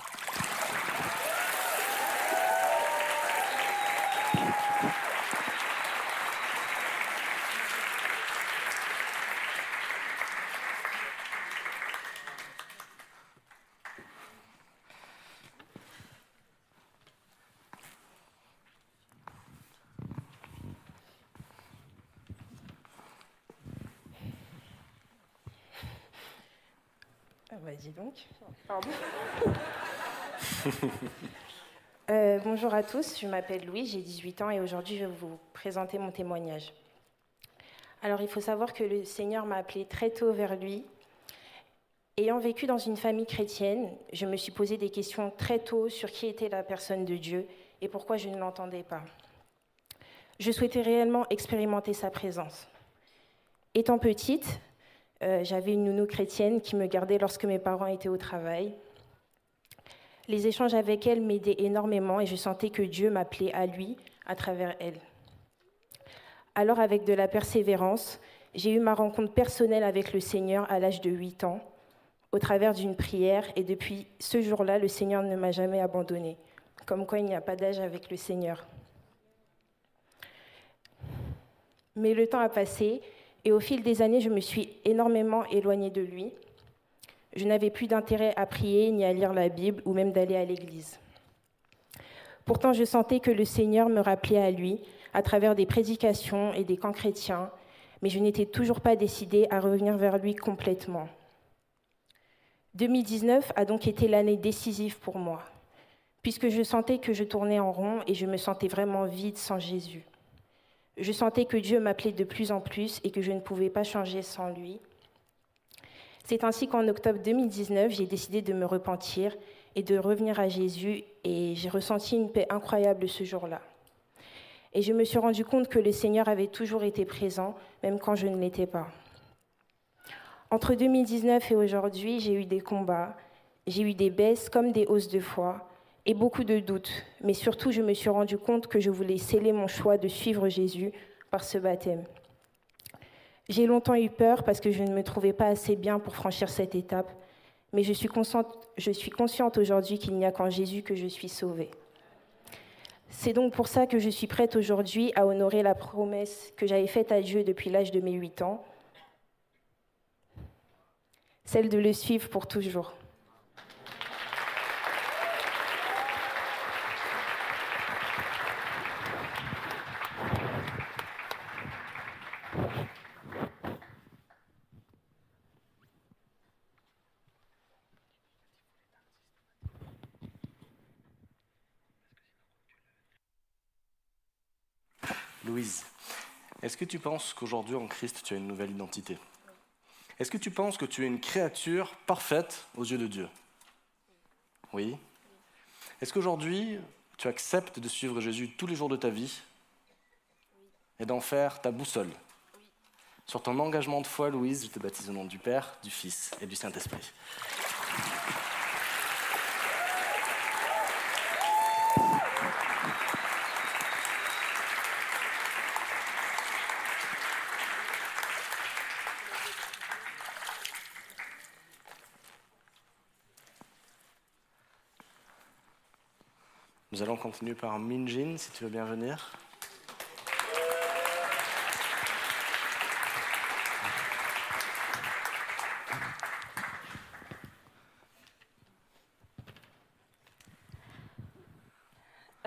[SPEAKER 10] Donc. Pardon. Euh, bonjour à tous, je m'appelle Louis, j'ai 18 ans et aujourd'hui je vais vous présenter mon témoignage. Alors il faut savoir que le Seigneur m'a appelé très tôt vers lui. Ayant vécu dans une famille chrétienne, je me suis posé des questions très tôt sur qui était la personne de Dieu et pourquoi je ne l'entendais pas. Je souhaitais réellement expérimenter sa présence. Étant petite, euh, j'avais une nounou chrétienne qui me gardait lorsque mes parents étaient au travail. Les échanges avec elle m'aidaient énormément et je sentais que Dieu m'appelait à lui à travers elle. Alors, avec de la persévérance, j'ai eu ma rencontre personnelle avec le Seigneur à l'âge de 8 ans, au travers d'une prière, et depuis ce jour-là, le Seigneur ne m'a jamais abandonnée. Comme quoi, il n'y a pas d'âge avec le Seigneur. Mais le temps a passé, et au fil des années, je me suis énormément éloignée de lui. Je n'avais plus d'intérêt à prier, ni à lire la Bible, ou même d'aller à l'église. Pourtant, je sentais que le Seigneur me rappelait à lui à travers des prédications et des camps chrétiens, mais je n'étais toujours pas décidée à revenir vers lui complètement. 2019 a donc été l'année décisive pour moi, puisque je sentais que je tournais en rond et je me sentais vraiment vide sans Jésus. Je sentais que Dieu m'appelait de plus en plus et que je ne pouvais pas changer sans lui. C'est ainsi qu'en octobre 2019, j'ai décidé de me repentir et de revenir à Jésus et j'ai ressenti une paix incroyable ce jour-là. Et je me suis rendu compte que le Seigneur avait toujours été présent, même quand je ne l'étais pas. Entre 2019 et aujourd'hui, j'ai eu des combats, j'ai eu des baisses comme des hausses de foi et beaucoup de doutes, mais surtout je me suis rendu compte que je voulais sceller mon choix de suivre Jésus par ce baptême. J'ai longtemps eu peur parce que je ne me trouvais pas assez bien pour franchir cette étape, mais je suis consciente, consciente aujourd'hui qu'il n'y a qu'en Jésus que je suis sauvée. C'est donc pour ça que je suis prête aujourd'hui à honorer la promesse que j'avais faite à Dieu depuis l'âge de mes 8 ans, celle de le suivre pour toujours.
[SPEAKER 6] Louise, est-ce que tu penses qu'aujourd'hui en Christ tu as une nouvelle identité? Est-ce que tu penses que tu es une créature parfaite aux yeux de Dieu? Oui. Est-ce qu'aujourd'hui tu acceptes de suivre Jésus tous les jours de ta vie et d'en faire ta boussole? Sur ton engagement de foi, Louise, je te baptise au nom du Père, du Fils et du Saint-Esprit. Continuer par Minjin, si tu veux bien venir.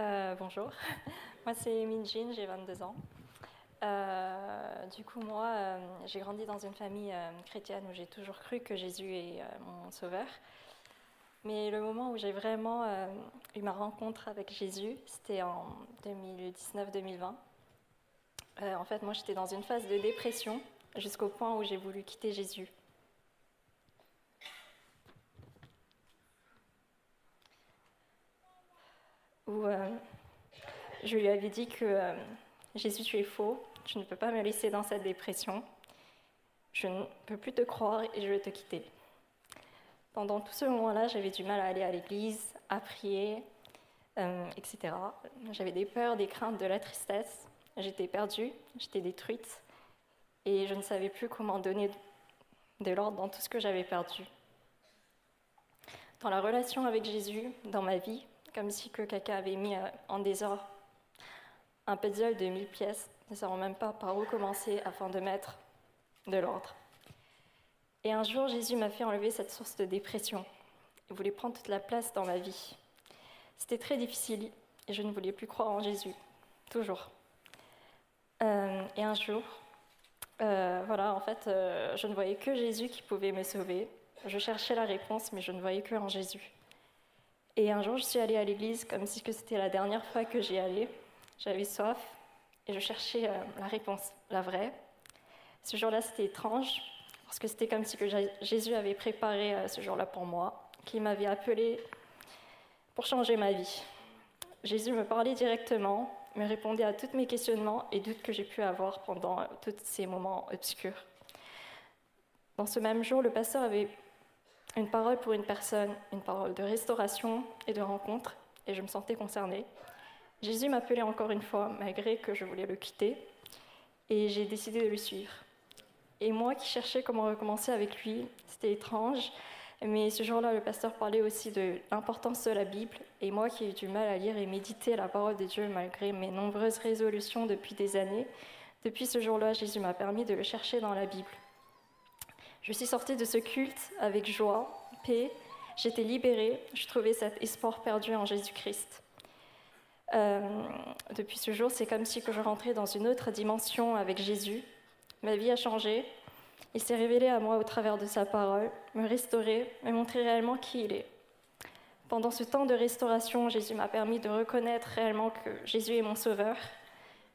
[SPEAKER 11] Euh, bonjour, moi c'est Minjin, j'ai 22 ans. Euh, du coup, moi, euh, j'ai grandi dans une famille chrétienne où j'ai toujours cru que Jésus est mon sauveur. Mais le moment où j'ai vraiment euh, eu ma rencontre avec Jésus, c'était en 2019-2020. Euh, en fait, moi, j'étais dans une phase de dépression jusqu'au point où j'ai voulu quitter Jésus. Où euh, je lui avais dit que Jésus, tu es faux, tu ne peux pas me laisser dans cette dépression. Je ne peux plus te croire et je vais te quitter. Pendant tout ce moment-là, j'avais du mal à aller à l'église, à prier, euh, etc. J'avais des peurs, des craintes, de la tristesse. J'étais perdue, j'étais détruite et je ne savais plus comment donner de l'ordre dans tout ce que j'avais perdu. Dans la relation avec Jésus, dans ma vie, comme si que quelqu'un avait mis euh, en désordre un puzzle de 1000 pièces, ne savant même pas par où commencer afin de mettre de l'ordre. Et un jour, Jésus m'a fait enlever cette source de dépression. Il voulait prendre toute la place dans ma vie. C'était très difficile et je ne voulais plus croire en Jésus, toujours. Euh, et un jour, euh, voilà, en fait, euh, je ne voyais que Jésus qui pouvait me sauver. je cherchais la réponse, mais je ne voyais que en Jésus. Et un jour, je suis allée à l'église comme si c'était la dernière fois que j'y allais. J'avais soif et je cherchais la réponse, la vraie. Ce jour-là, c'était étrange parce que c'était comme si que Jésus avait préparé euh, ce jour-là pour moi, qu'il m'avait appelé pour changer ma vie. Jésus me parlait directement, me répondait à tous mes questionnements et doutes que j'ai pu avoir pendant euh, tous ces moments obscurs. Dans ce même jour, le pasteur avait une parole pour une personne, une parole de restauration et de rencontre, et je me sentais concernée. Jésus m'appelait encore une fois, malgré que je voulais le quitter, et j'ai décidé de le suivre. Et moi qui cherchais comment recommencer avec lui, c'était étrange, mais ce jour-là, le pasteur parlait aussi de l'importance de la Bible, et moi qui ai eu du mal à lire et méditer la parole de Dieu malgré mes nombreuses résolutions depuis des années, depuis ce jour-là, Jésus m'a permis de le chercher dans la Bible. Je suis sortie de ce culte avec joie, paix, j'étais libérée, je trouvais cet espoir perdu en Jésus-Christ. Euh, depuis ce jour, c'est comme si je rentrais dans une autre dimension avec Jésus. Ma vie a changé. Il s'est révélé à moi au travers de sa parole, me restaurer, me montrer réellement qui il est. Pendant ce temps de restauration, Jésus m'a permis de reconnaître réellement que Jésus est mon sauveur,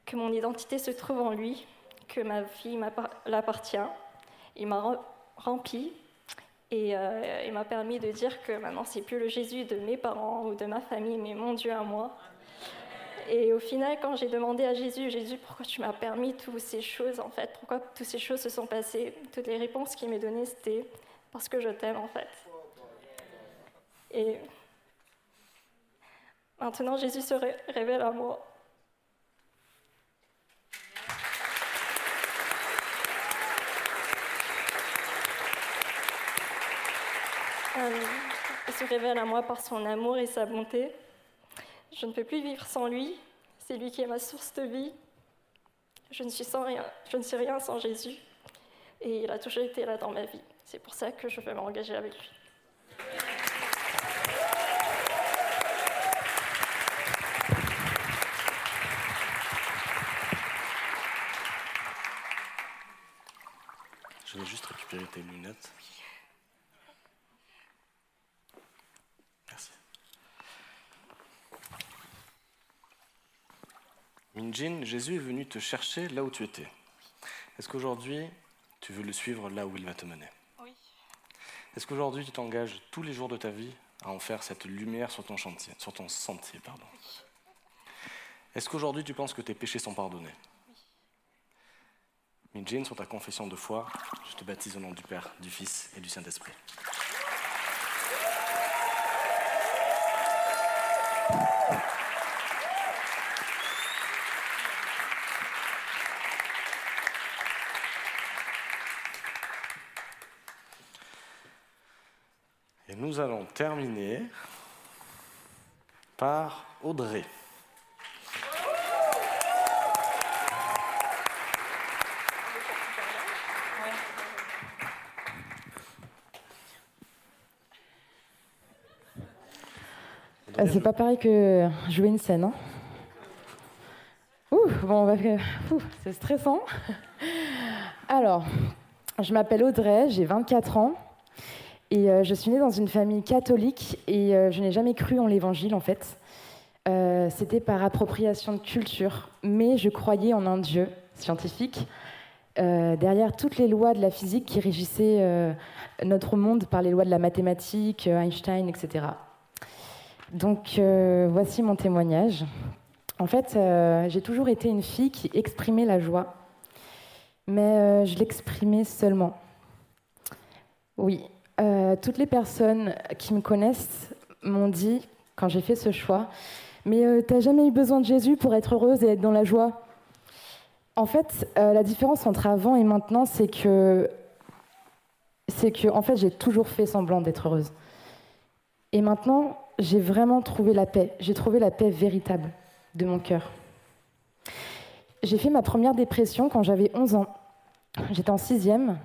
[SPEAKER 11] que mon identité se trouve en lui, que ma vie l'appartient. Il m'a rempli et euh, il m'a permis de dire que maintenant c'est plus le Jésus de mes parents ou de ma famille, mais mon Dieu à moi. Et au final, quand j'ai demandé à Jésus, Jésus, pourquoi tu m'as permis toutes ces choses en fait? Pourquoi toutes ces choses se sont passées? Toutes les réponses qu'il m'a données, c'était parce que je t'aime en fait. Et maintenant, Jésus se révèle à moi. Euh, il se révèle à moi par son amour et sa bonté. Je ne peux plus vivre sans lui. C'est lui qui est ma source de vie. Je ne suis sans rien. Je ne suis rien sans Jésus. Et il a toujours été là dans ma vie. C'est pour ça que je veux m'engager avec lui.
[SPEAKER 6] Je vais juste récupérer tes lunettes. Minjin, Jésus est venu te chercher là où tu étais. Est-ce qu'aujourd'hui, tu veux le suivre là où il va te mener?
[SPEAKER 11] Oui.
[SPEAKER 6] Est-ce qu'aujourd'hui, tu t'engages tous les jours de ta vie à en faire cette lumière sur ton, chantier, sur ton sentier pardon? Est-ce qu'aujourd'hui, tu penses que tes péchés sont pardonnés? Oui. Minjin, sur ta confession de foi, je te baptise au nom du Père, du Fils et du Saint-Esprit. Nous allons terminer par Audrey.
[SPEAKER 12] Euh, c'est pas pareil que jouer une scène. Hein Ouh, bon, c'est stressant. Alors, je m'appelle Audrey, j'ai 24 ans. Et euh, je suis née dans une famille catholique et euh, je n'ai jamais cru en l'évangile en fait. Euh, c'était par appropriation de culture, mais je croyais en un Dieu scientifique. derrière toutes les lois de la physique qui régissaient notre monde par les lois de la mathématique, Einstein, etc. Donc voici mon témoignage. En fait, j'ai toujours été une fille qui exprimait la joie, mais je l'exprimais seulement. Oui, euh, toutes les personnes qui me connaissent m'ont dit, quand j'ai fait ce choix, mais euh, t'as jamais eu besoin de Jésus pour être heureuse et être dans la joie? En fait, euh, la différence entre avant et maintenant, c'est que, c'est que, en fait, j'ai toujours fait semblant d'être heureuse. Et maintenant, j'ai vraiment trouvé la paix. J'ai trouvé la paix véritable de mon cœur. J'ai fait ma première dépression quand j'avais 11 ans. J'étais en sixième.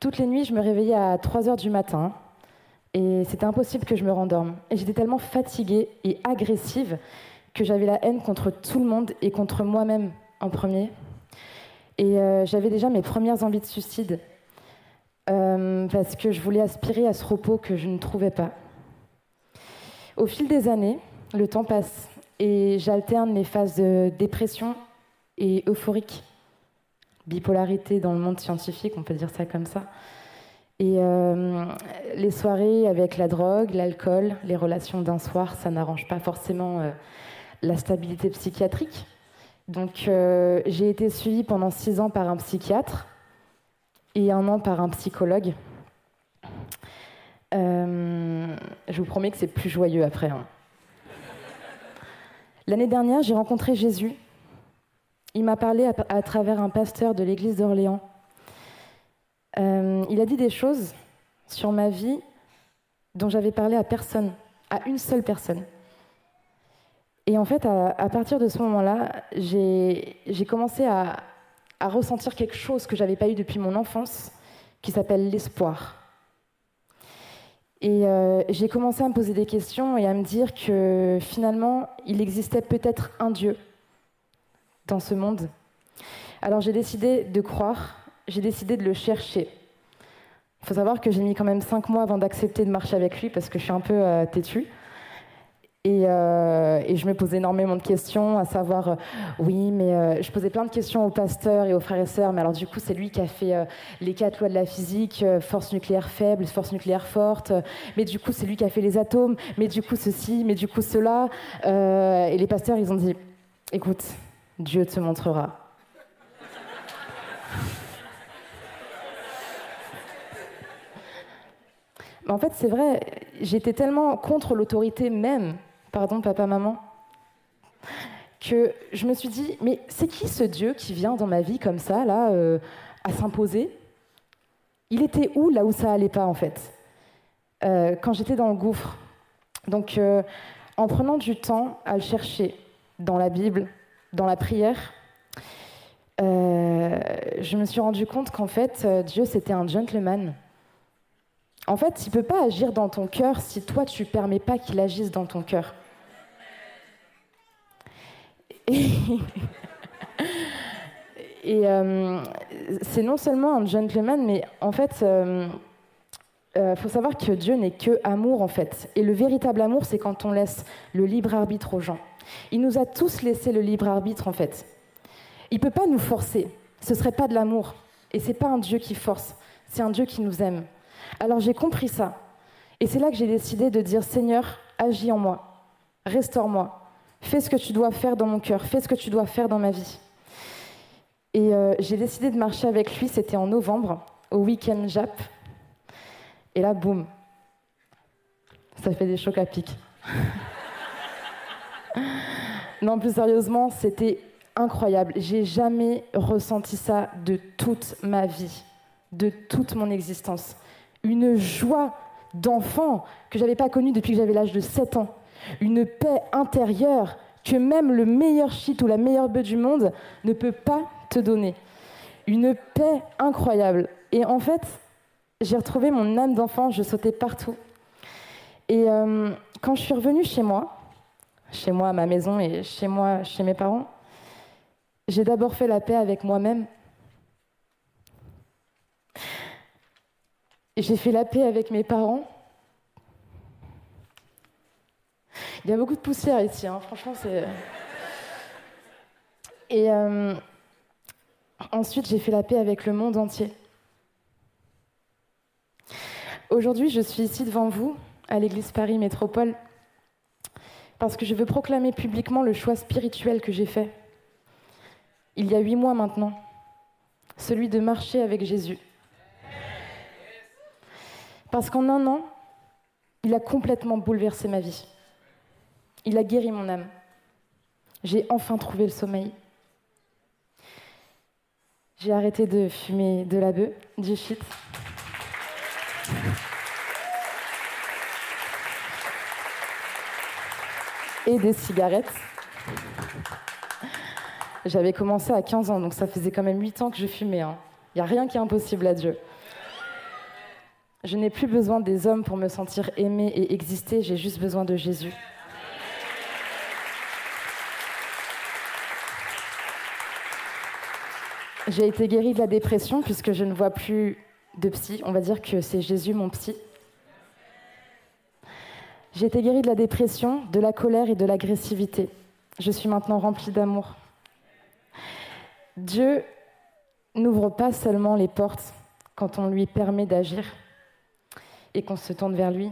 [SPEAKER 12] Toutes les nuits, je me réveillais à 3 heures du matin et c'était impossible que je me rendorme. Et j'étais tellement fatiguée et agressive que j'avais la haine contre tout le monde et contre moi-même en premier. Et euh, j'avais déjà mes premières envies de suicide. euh, parce que je voulais aspirer à ce repos que je ne trouvais pas. Au fil des années, le temps passe et j'alterne les phases de dépression et euphorique. Bipolarité dans le monde scientifique, on peut dire ça comme ça. Et euh, les soirées avec la drogue, l'alcool, les relations d'un soir, ça n'arrange pas forcément euh, la stabilité psychiatrique. Donc euh, j'ai été suivie pendant six ans par un psychiatre et un an par un psychologue. Je vous promets que c'est plus joyeux après. hein. L'année dernière, j'ai rencontré Jésus. Il m'a parlé à, travers un pasteur de l'église d'Orléans. Euh, il a dit des choses sur ma vie dont j'avais parlé à personne, à une seule personne. Et en fait, à, partir de ce moment-là, j'ai commencé à, à ressentir quelque chose que j'avais pas eu depuis mon enfance, qui s'appelle l'espoir. Et euh, j'ai commencé à me poser des questions et à me dire que finalement, il existait peut-être un Dieu dans ce monde. Alors j'ai décidé de croire, j'ai décidé de le chercher. Il faut savoir que j'ai mis quand même cinq mois avant d'accepter de marcher avec lui parce que je suis un peu euh, têtue. Et, euh, et je me posais énormément de questions, à savoir, euh, oui, mais je posais plein de questions aux pasteurs et aux frères et sœurs, mais alors du coup, c'est lui qui a fait les quatre lois de la physique, force nucléaire faible, force nucléaire forte, mais du coup, c'est lui qui a fait les atomes, mais du coup, ceci, mais du coup, cela. Et les pasteurs, ils ont dit, écoute, Dieu te montrera. En fait, c'est vrai, j'étais tellement contre l'autorité même, pardon, papa, maman, que je me suis dit, mais c'est qui ce Dieu qui vient dans ma vie comme ça, là, euh, à s'imposer? Il était où, là où ça allait pas, en fait? Euh, Quand j'étais dans le gouffre. Donc, euh, en prenant du temps à le chercher dans la Bible, dans la prière, euh, je me suis rendu compte qu'en fait, euh, Dieu, c'était un gentleman. En fait, il peut pas agir dans ton cœur si toi, tu permets pas qu'il agisse dans ton cœur. Et, euh, c'est non seulement un gentleman, mais en fait, il faut savoir que Dieu n'est que amour, en fait. Et le véritable amour, c'est quand on laisse le libre arbitre aux gens. Il nous a tous laissé le libre arbitre, en fait. Il peut pas nous forcer. Ce serait pas de l'amour. Et c'est pas un Dieu qui force. C'est un Dieu qui nous aime. Alors j'ai compris ça. Et c'est là que j'ai décidé de dire Seigneur, agis en moi, restaure-moi, fais ce que tu dois faire dans mon cœur, fais ce que tu dois faire dans ma vie. Et euh, j'ai décidé de marcher avec lui, c'était en novembre, au week-end Jap. Et là, boum, ça fait des chocs à pic. non, plus sérieusement, c'était incroyable. J'ai jamais ressenti ça de toute ma vie, de toute mon existence une joie d'enfant que j'avais pas connue depuis que j'avais l'âge de 7 ans, une paix intérieure que même le meilleur shit ou la meilleure bœuf du monde ne peut pas te donner. Une paix incroyable. Et en fait, j'ai retrouvé mon âme d'enfant, je sautais partout. Et euh, quand je suis revenue chez moi, chez moi à ma maison et chez moi chez mes parents, j'ai d'abord fait la paix avec moi-même J'ai fait la paix avec mes parents. Il y a beaucoup de poussière ici, hein. franchement. Et euh, ensuite, j'ai fait la paix avec le monde entier. Aujourd'hui, je suis ici devant vous, à l'Église Paris Métropole, parce que je veux proclamer publiquement le choix spirituel que j'ai fait, il y a huit mois maintenant, celui de marcher avec Jésus. Parce qu'en un an, il a complètement bouleversé ma vie. Il a guéri mon âme. J'ai enfin trouvé le sommeil. J'ai arrêté de fumer de la bœuf, du shit. Et des cigarettes. J'avais commencé à 15 ans, donc ça faisait quand même 8 ans que je fumais. Il n'y a rien qui est impossible à Dieu. Je n'ai plus besoin des hommes pour me sentir aimée et exister, j'ai juste besoin de Jésus. J'ai été guérie de la dépression puisque je ne vois plus de psy. On va dire que c'est Jésus mon psy. J'ai été guérie de la dépression, de la colère et de l'agressivité. Je suis maintenant remplie d'amour. Dieu n'ouvre pas seulement les portes quand on lui permet d'agir et qu'on se tourne vers lui.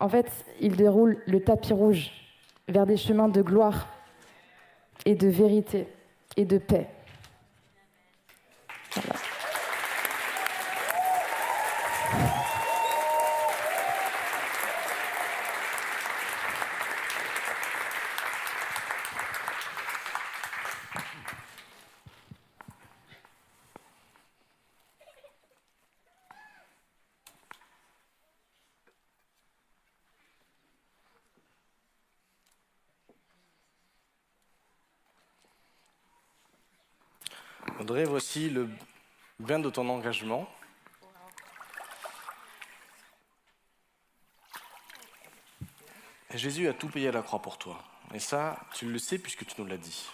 [SPEAKER 12] En fait, il déroule le tapis rouge vers des chemins de gloire et de vérité et de paix. Voilà.
[SPEAKER 6] Audrey, voici le bien de ton engagement. Et Jésus a tout payé à la croix pour toi. Et ça, tu le sais puisque tu nous l'as dit.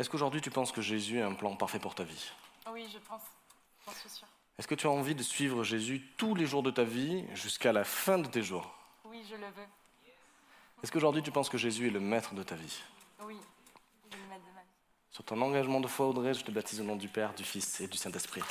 [SPEAKER 6] Est-ce qu'aujourd'hui tu penses que Jésus a un plan parfait pour ta vie?
[SPEAKER 13] Oui, je pense. J'en suis sûre.
[SPEAKER 6] Est-ce que tu as envie de suivre Jésus tous les jours de ta vie jusqu'à la fin de tes jours?
[SPEAKER 13] Oui, je le veux.
[SPEAKER 6] Est-ce qu'aujourd'hui tu penses que Jésus est le maître de ta vie?
[SPEAKER 13] Oui, il est le maître de ma vie.
[SPEAKER 6] Sur ton engagement de foi, Audrey, je te baptise au nom du Père, du Fils et du Saint-Esprit.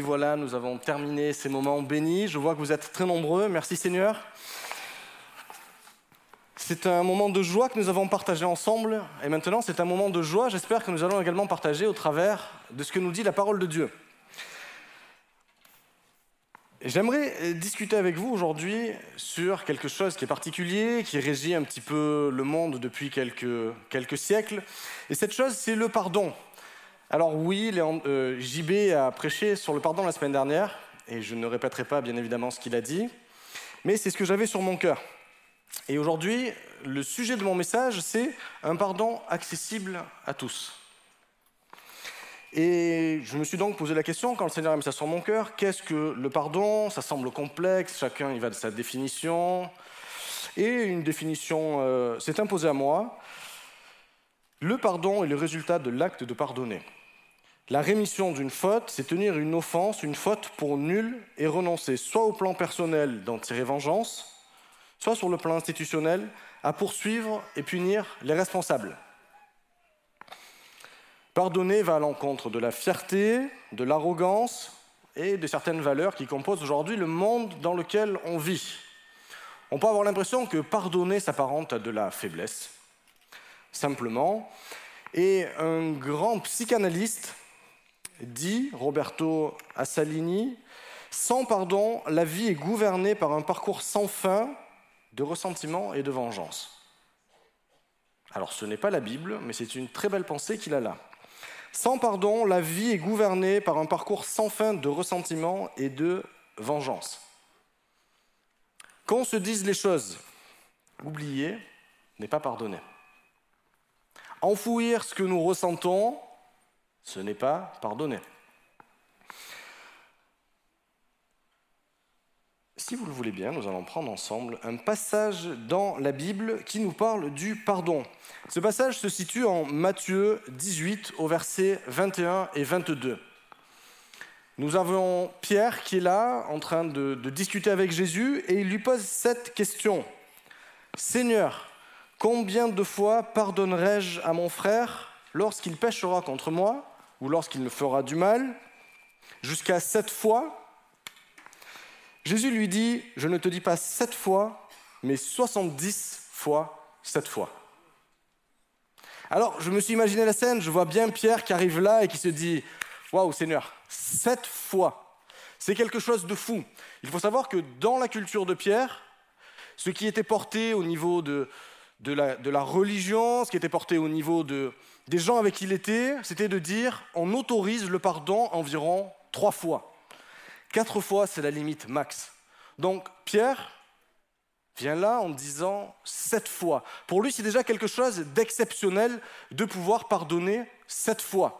[SPEAKER 6] Voilà, nous avons terminé ces moments bénis. Je vois que vous êtes très nombreux. Merci Seigneur. C'est un moment de joie que nous avons partagé ensemble. Et maintenant, c'est un moment de joie, j'espère, que nous allons également partager au travers de ce que nous dit la parole de Dieu. J'aimerais discuter avec vous aujourd'hui sur quelque chose qui est particulier, qui régit un petit peu le monde depuis quelques siècles. Et cette chose, c'est le pardon. Alors oui, euh, JB a prêché sur le pardon la semaine dernière, et je ne répéterai pas bien évidemment ce qu'il a dit, mais c'est ce que j'avais sur mon cœur. Et aujourd'hui, le sujet de mon message, c'est un pardon accessible à tous. Et je me suis donc posé la question, quand le Seigneur a mis ça sur mon cœur, qu'est-ce que le pardon? Ça semble complexe, chacun y va de sa définition. Et une définition euh, s'est imposée à moi. Le pardon est le résultat de l'acte de pardonner. La rémission d'une faute, c'est tenir une offense, une faute pour nulle et renoncer soit au plan personnel d'en tirer vengeance, soit sur le plan institutionnel à poursuivre et punir les responsables. Pardonner va à l'encontre de la fierté, de l'arrogance et de certaines valeurs qui composent aujourd'hui le monde dans lequel on vit. On peut avoir l'impression que pardonner s'apparente à de la faiblesse, simplement. Et un grand psychanalyste dit, Roberto Assalini, sans pardon, la vie est gouvernée par un parcours sans fin de ressentiment et de vengeance. Alors ce n'est pas la Bible, mais c'est une très belle pensée qu'il a là. Sans pardon, la vie est gouvernée par un parcours sans fin de ressentiment et de vengeance. Qu'on se dise les choses, oublier n'est pas pardonner. Enfouir ce que nous ressentons, ce n'est pas pardonner. Si vous le voulez bien, nous allons prendre ensemble un passage dans la Bible qui nous parle du pardon. Ce passage se situe en Matthieu 18 au verset 21 et 22. Nous avons Pierre qui est là en train de, de discuter avec Jésus et il lui pose cette question. Seigneur, combien de fois pardonnerai-je à mon frère lorsqu'il péchera contre moi? Ou lorsqu'il me fera du mal Jusqu'à sept fois Jésus lui dit, je ne te dis pas sept fois, mais 70 fois sept fois. Alors, je me suis imaginé la scène, je vois bien Pierre qui arrive là et qui se dit, waouh Seigneur, sept fois, c'est quelque chose de fou. Il faut savoir que dans la culture de Pierre, ce qui était porté au niveau de, de, la, de la religion, ce qui était porté au niveau de, des gens avec qui il était, c'était de dire, on autorise le pardon environ trois fois. Quatre fois, c'est la limite max. Donc Pierre vient là en disant sept fois. Pour lui, c'est déjà quelque chose d'exceptionnel de pouvoir pardonner sept fois.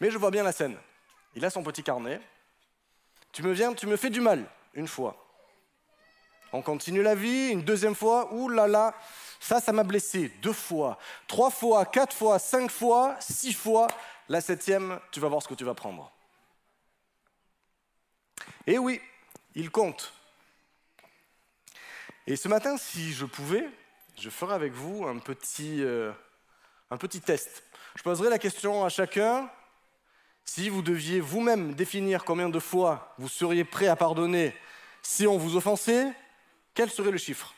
[SPEAKER 6] Mais je vois bien la scène. Il a son petit carnet. Tu me viens, tu me fais du mal, une fois. On continue la vie, une deuxième fois, ouh là là, ça, ça m'a blessé, deux fois, trois fois, quatre fois, cinq fois, six fois. La septième, tu vas voir ce que tu vas prendre. Et oui, il compte. Et ce matin, si je pouvais, je ferais avec vous un petit, euh, un petit test. Je poserai la question à chacun. Si vous deviez vous-même définir combien de fois vous seriez prêt à pardonner si on vous offensait, quel serait le chiffre?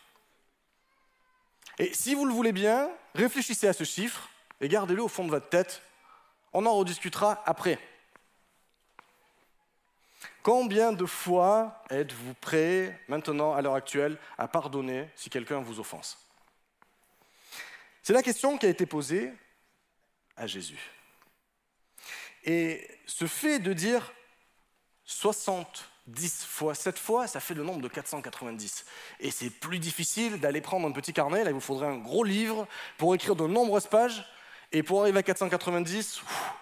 [SPEAKER 6] Et si vous le voulez bien, réfléchissez à ce chiffre et gardez-le au fond de votre tête. On en rediscutera après. Combien de fois êtes-vous prêt maintenant, à l'heure actuelle, à pardonner si quelqu'un vous offense? C'est la question qui a été posée à Jésus. Et ce fait de dire 70 fois 7 fois, ça fait le nombre de 490. Et c'est plus difficile d'aller prendre un petit carnet, là il vous faudrait un gros livre pour écrire de nombreuses pages, et pour arriver à 490, ouf,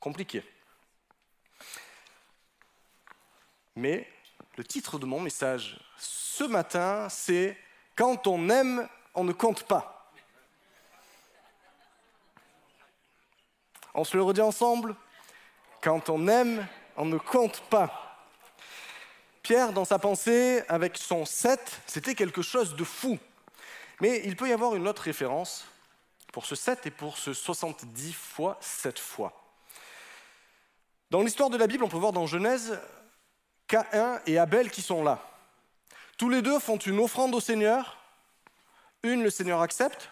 [SPEAKER 6] compliqué. Mais le titre de mon message ce matin, c'est Quand on aime, on ne compte pas. On se le redit ensemble Quand on aime, on ne compte pas. Pierre, dans sa pensée, avec son 7, c'était quelque chose de fou. Mais il peut y avoir une autre référence pour ce 7 et pour ce 70 fois 7 fois. Dans l'histoire de la Bible, on peut voir dans Genèse Caïn et Abel qui sont là. Tous les deux font une offrande au Seigneur. Une, le Seigneur accepte,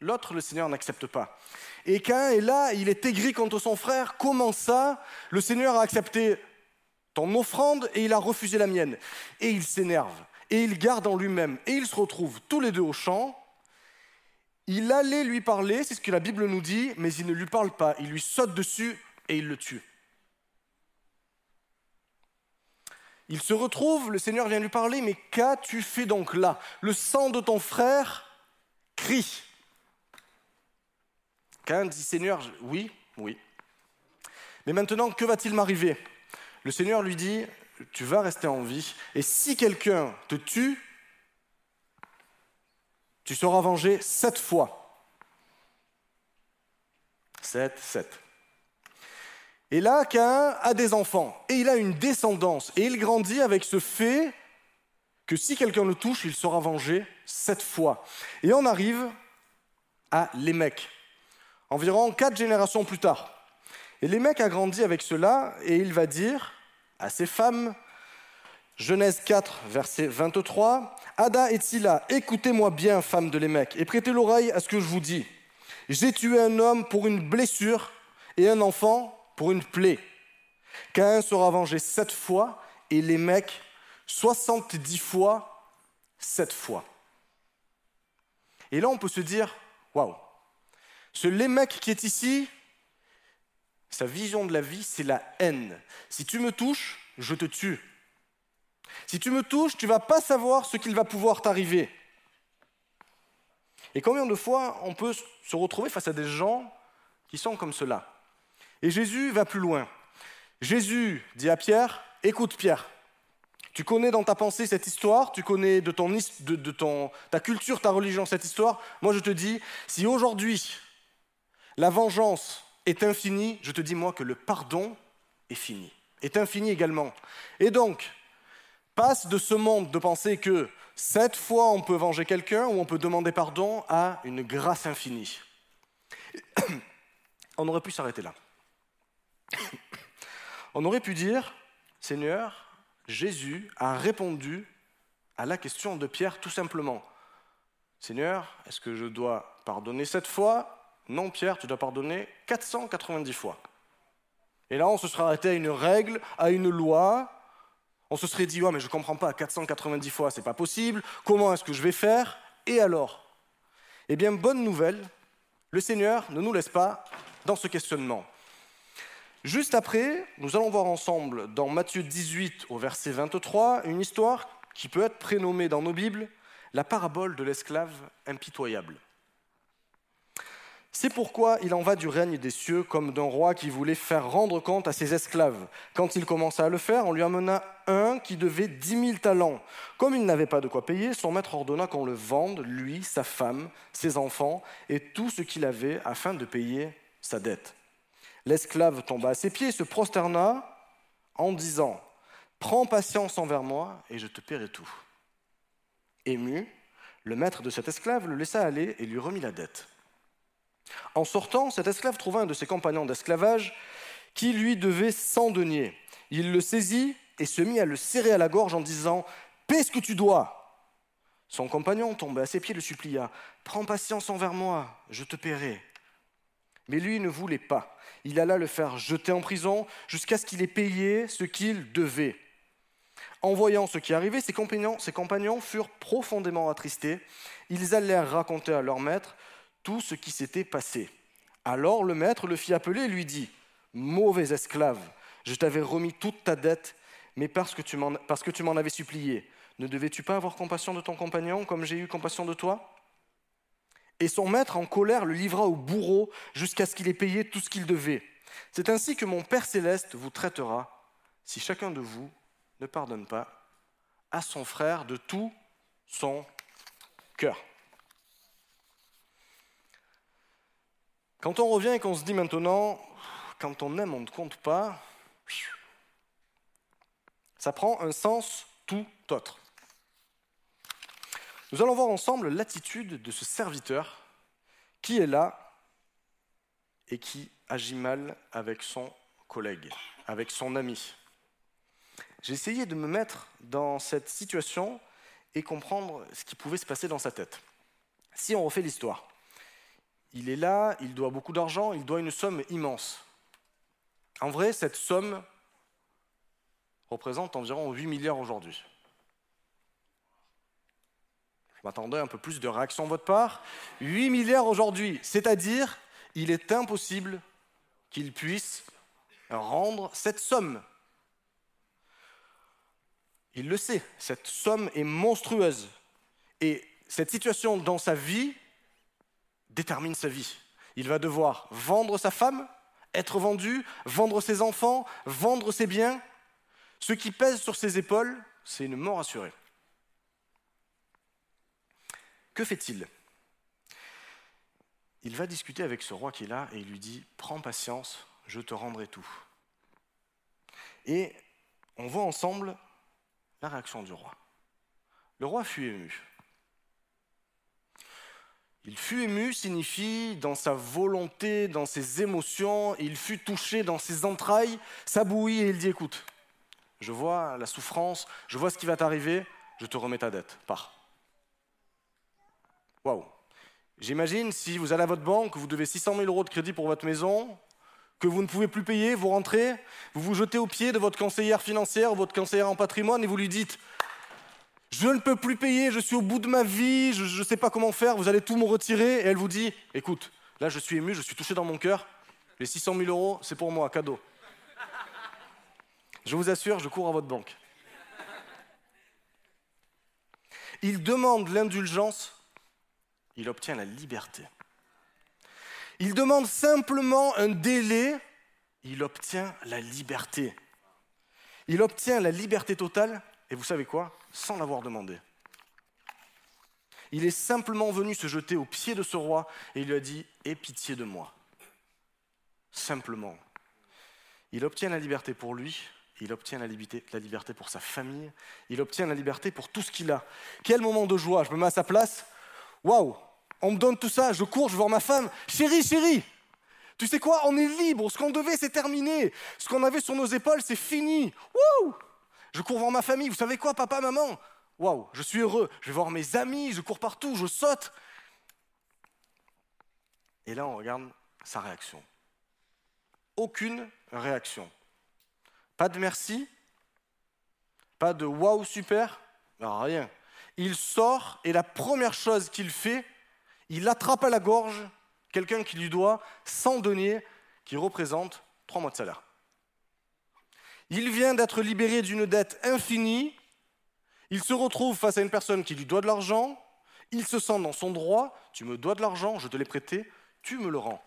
[SPEAKER 6] l'autre, le Seigneur n'accepte pas. Et Caïn est là, il est aigri contre son frère. Comment ça Le Seigneur a accepté ton offrande et il a refusé la mienne. Et il s'énerve. Et il garde en lui-même. Et ils se retrouvent tous les deux au champ. Il allait lui parler, c'est ce que la Bible nous dit, mais il ne lui parle pas. Il lui saute dessus et il le tue. Il se retrouve, le Seigneur vient lui parler, mais qu'as-tu fait donc là? Le sang de ton frère crie. Cain dit Seigneur, oui, oui. Mais maintenant, que va-t-il m'arriver? Le Seigneur lui dit, tu vas rester en vie, et si quelqu'un te tue, tu seras vengé sept fois. Sept, sept. Et là, Cain a des enfants et il a une descendance et il grandit avec ce fait que si quelqu'un le touche, il sera vengé sept fois. Et on arrive à Lémec, environ quatre générations plus tard. Et Lémec a grandi avec cela et il va dire à ses femmes, Genèse 4, verset 23, Ada et Tila, écoutez-moi bien, femmes de Lémec, et prêtez l'oreille à ce que je vous dis. J'ai tué un homme pour une blessure et un enfant pour une plaie. Caïn sera vengé sept fois et mecs 70 fois, sept fois. Et là, on peut se dire, waouh, ce Lémec qui est ici, sa vision de la vie, c'est la haine. Si tu me touches, je te tue. Si tu me touches, tu vas pas savoir ce qu'il va pouvoir t'arriver. Et combien de fois on peut se retrouver face à des gens qui sont comme cela? Et Jésus va plus loin. Jésus dit à Pierre, écoute Pierre, tu connais dans ta pensée cette histoire, tu connais de, ton, de, ton, ta culture, ta religion cette histoire. Moi je te dis, si aujourd'hui la vengeance est infinie, je te dis moi que le pardon est fini, est infini également. Et donc, passe de ce monde de penser que cette fois on peut venger quelqu'un ou on peut demander pardon à une grâce infinie. On aurait pu s'arrêter là. On aurait pu dire, Seigneur, Jésus a répondu à la question de Pierre tout simplement. Seigneur, est-ce que je dois pardonner cette fois Non, Pierre, tu dois pardonner 490 fois. Et là, on se serait arrêté à une règle, à une loi. On se serait dit, ouais, mais je ne comprends pas, 490 fois, c'est pas possible. Comment est-ce que je vais faire? Et alors? Eh bien, bonne nouvelle, le Seigneur ne nous laisse pas dans ce questionnement. Juste après, nous allons voir ensemble dans Matthieu 18 au verset 23 une histoire qui peut être prénommée dans nos Bibles la parabole de l'esclave impitoyable. C'est pourquoi il en va du règne des cieux comme d'un roi qui voulait faire rendre compte à ses esclaves. Quand il commença à le faire, on lui amena un qui devait dix mille talents. Comme il n'avait pas de quoi payer, son maître ordonna qu'on le vende, lui, sa femme, ses enfants et tout ce qu'il avait afin de payer sa dette. L'esclave tomba à ses pieds et se prosterna en disant Prends patience envers moi et je te paierai tout. Ému, le maître de cet esclave le laissa aller et lui remit la dette. En sortant, cet esclave trouva un de ses compagnons d'esclavage qui lui devait cent deniers. Il le saisit et se mit à le serrer à la gorge en disant Paie ce que tu dois. Son compagnon, tombé à ses pieds, le supplia Prends patience envers moi, je te paierai. Mais lui ne voulait pas. Il alla le faire jeter en prison jusqu'à ce qu'il ait payé ce qu'il devait. En voyant ce qui arrivait, ses compagnons, ses compagnons furent profondément attristés. Ils allèrent raconter à leur maître tout ce qui s'était passé. Alors le maître le fit appeler et lui dit, Mauvais esclave, je t'avais remis toute ta dette, mais parce que tu m'en avais supplié, ne devais-tu pas avoir compassion de ton compagnon comme j'ai eu compassion de toi? Et son maître, en colère, le livra au bourreau jusqu'à ce qu'il ait payé tout ce qu'il devait. C'est ainsi que mon Père céleste vous traitera si chacun de vous ne pardonne pas à son frère de tout son cœur. Quand on revient et qu'on se dit maintenant, quand on aime, on ne compte pas, ça prend un sens tout autre. Nous allons voir ensemble l'attitude de ce serviteur qui est là et qui agit mal avec son collègue, avec son ami. J'ai essayé de me mettre dans cette situation et comprendre ce qui pouvait se passer dans sa tête. Si on refait l'histoire, il est là, il doit beaucoup d'argent, il doit une somme immense. En vrai, cette somme représente environ 8 milliards aujourd'hui. Je m'attendais un peu plus de réaction de votre part. 8 milliards aujourd'hui, c'est-à-dire il est impossible qu'il puisse rendre cette somme. Il le sait, cette somme est monstrueuse. Et cette situation dans sa vie détermine sa vie. Il va devoir vendre sa femme, être vendu, vendre ses enfants, vendre ses biens. Ce qui pèse sur ses épaules, c'est une mort assurée. Que fait-il? Il va discuter avec ce roi qui est là et il lui dit Prends patience, je te rendrai tout. Et on voit ensemble la réaction du roi. Le roi fut ému. Il fut ému signifie dans sa volonté, dans ses émotions, il fut touché dans ses entrailles, ça bouillit et il dit écoute, je vois la souffrance, je vois ce qui va t'arriver, je te remets ta dette, pars. Waouh. J'imagine si vous allez à votre banque, vous devez 600 000 euros de crédit pour votre maison, que vous ne pouvez plus payer, vous rentrez, vous vous jetez au pied de votre conseillère financière, votre conseillère en patrimoine et vous lui dites je ne peux plus payer, je suis au bout de ma vie, je ne sais pas comment faire, vous allez tout me retirer. Et elle vous dit, écoute, là je suis ému, je suis touché dans mon cœur, les 600 000 euros, c'est pour moi, cadeau. Je vous assure, je cours à votre banque. Il demande l'indulgence, il obtient la liberté. Il demande simplement un délai, il obtient la liberté. Il obtient la liberté totale, et vous savez quoi? Sans l'avoir demandé. Il est simplement venu se jeter aux pieds de ce roi et il lui a dit Aie pitié de moi. Simplement. Il obtient la liberté pour lui, il obtient la liberté, pour sa famille, il obtient la liberté pour tout ce qu'il a. Quel moment de joie Je me mets à sa place. Waouh On me donne tout ça, je cours, je voir ma femme. Chérie, chérie Tu sais quoi? On est libre. Ce qu'on devait, c'est terminé. Ce qu'on avait sur nos épaules, c'est fini. Wouh je cours voir ma famille. Vous savez quoi, papa, maman? Waouh, je suis heureux. Je vais voir mes amis, je cours partout, je saute. Et là, on regarde sa réaction. Aucune réaction. Pas de merci, pas de waouh, super, rien. Il sort et la première chose qu'il fait, il attrape à la gorge quelqu'un qui lui doit 100 deniers qui représente trois mois de salaire. Il vient d'être libéré d'une dette infinie Il se retrouve face à une personne qui lui doit de l'argent, il se sent dans son droit, tu me dois de l'argent, je te l'ai prêté, tu me le rends.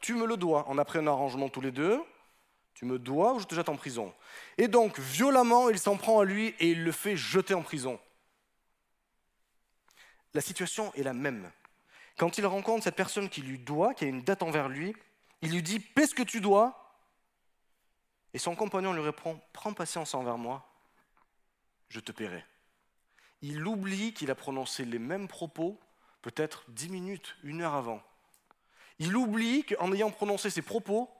[SPEAKER 6] Tu me le dois. On a pris un arrangement tous les deux, tu me dois ou je te jette en prison. Et donc, violemment, il s'en prend à lui et il le fait jeter en prison. La situation est la même. Quand il rencontre cette personne qui lui doit, qui a une dette envers lui, il lui dit Paie ce que tu dois. Et son compagnon lui répond Prends patience envers moi, je te paierai. Il oublie qu'il a prononcé les mêmes propos peut-être dix minutes, une heure avant. Il oublie qu'en ayant prononcé ces propos,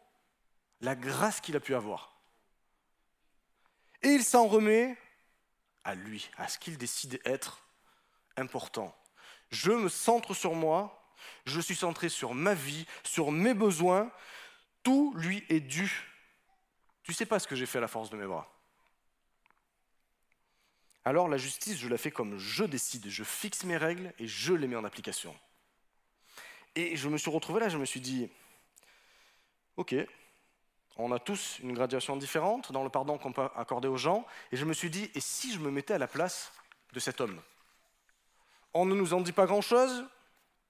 [SPEAKER 6] la grâce qu'il a pu avoir. Et il s'en remet à lui, à ce qu'il décide être important. Je me centre sur moi, je suis centré sur ma vie, sur mes besoins, tout lui est dû. Tu sais pas ce que j'ai fait à la force de mes bras. Alors la justice, je la fais comme je décide, je fixe mes règles et je les mets en application. Et je me suis retrouvé là, je me suis dit, ok, on a tous une graduation différente dans le pardon qu'on peut accorder aux gens, et je me suis dit, et si je me mettais à la place de cet homme? On ne nous en dit pas grand-chose,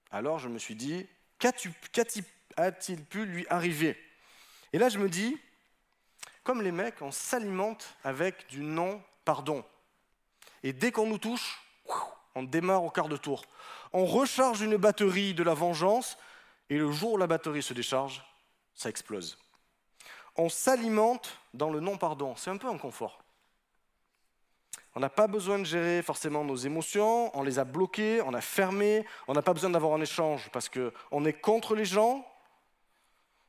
[SPEAKER 6] alors je me suis dit, qu'a-t-il pu lui arriver? Et là je me dis, comme les mecs, on s'alimente avec du non-pardon. Et dès qu'on nous touche, on démarre au quart de tour. On recharge une batterie de la vengeance, et le jour où la batterie se décharge, ça explose. On s'alimente dans le non-pardon. C'est un peu un confort. On n'a pas besoin de gérer forcément nos émotions, on les a bloquées, on a fermées, on n'a pas besoin d'avoir un échange parce qu'on est contre les gens,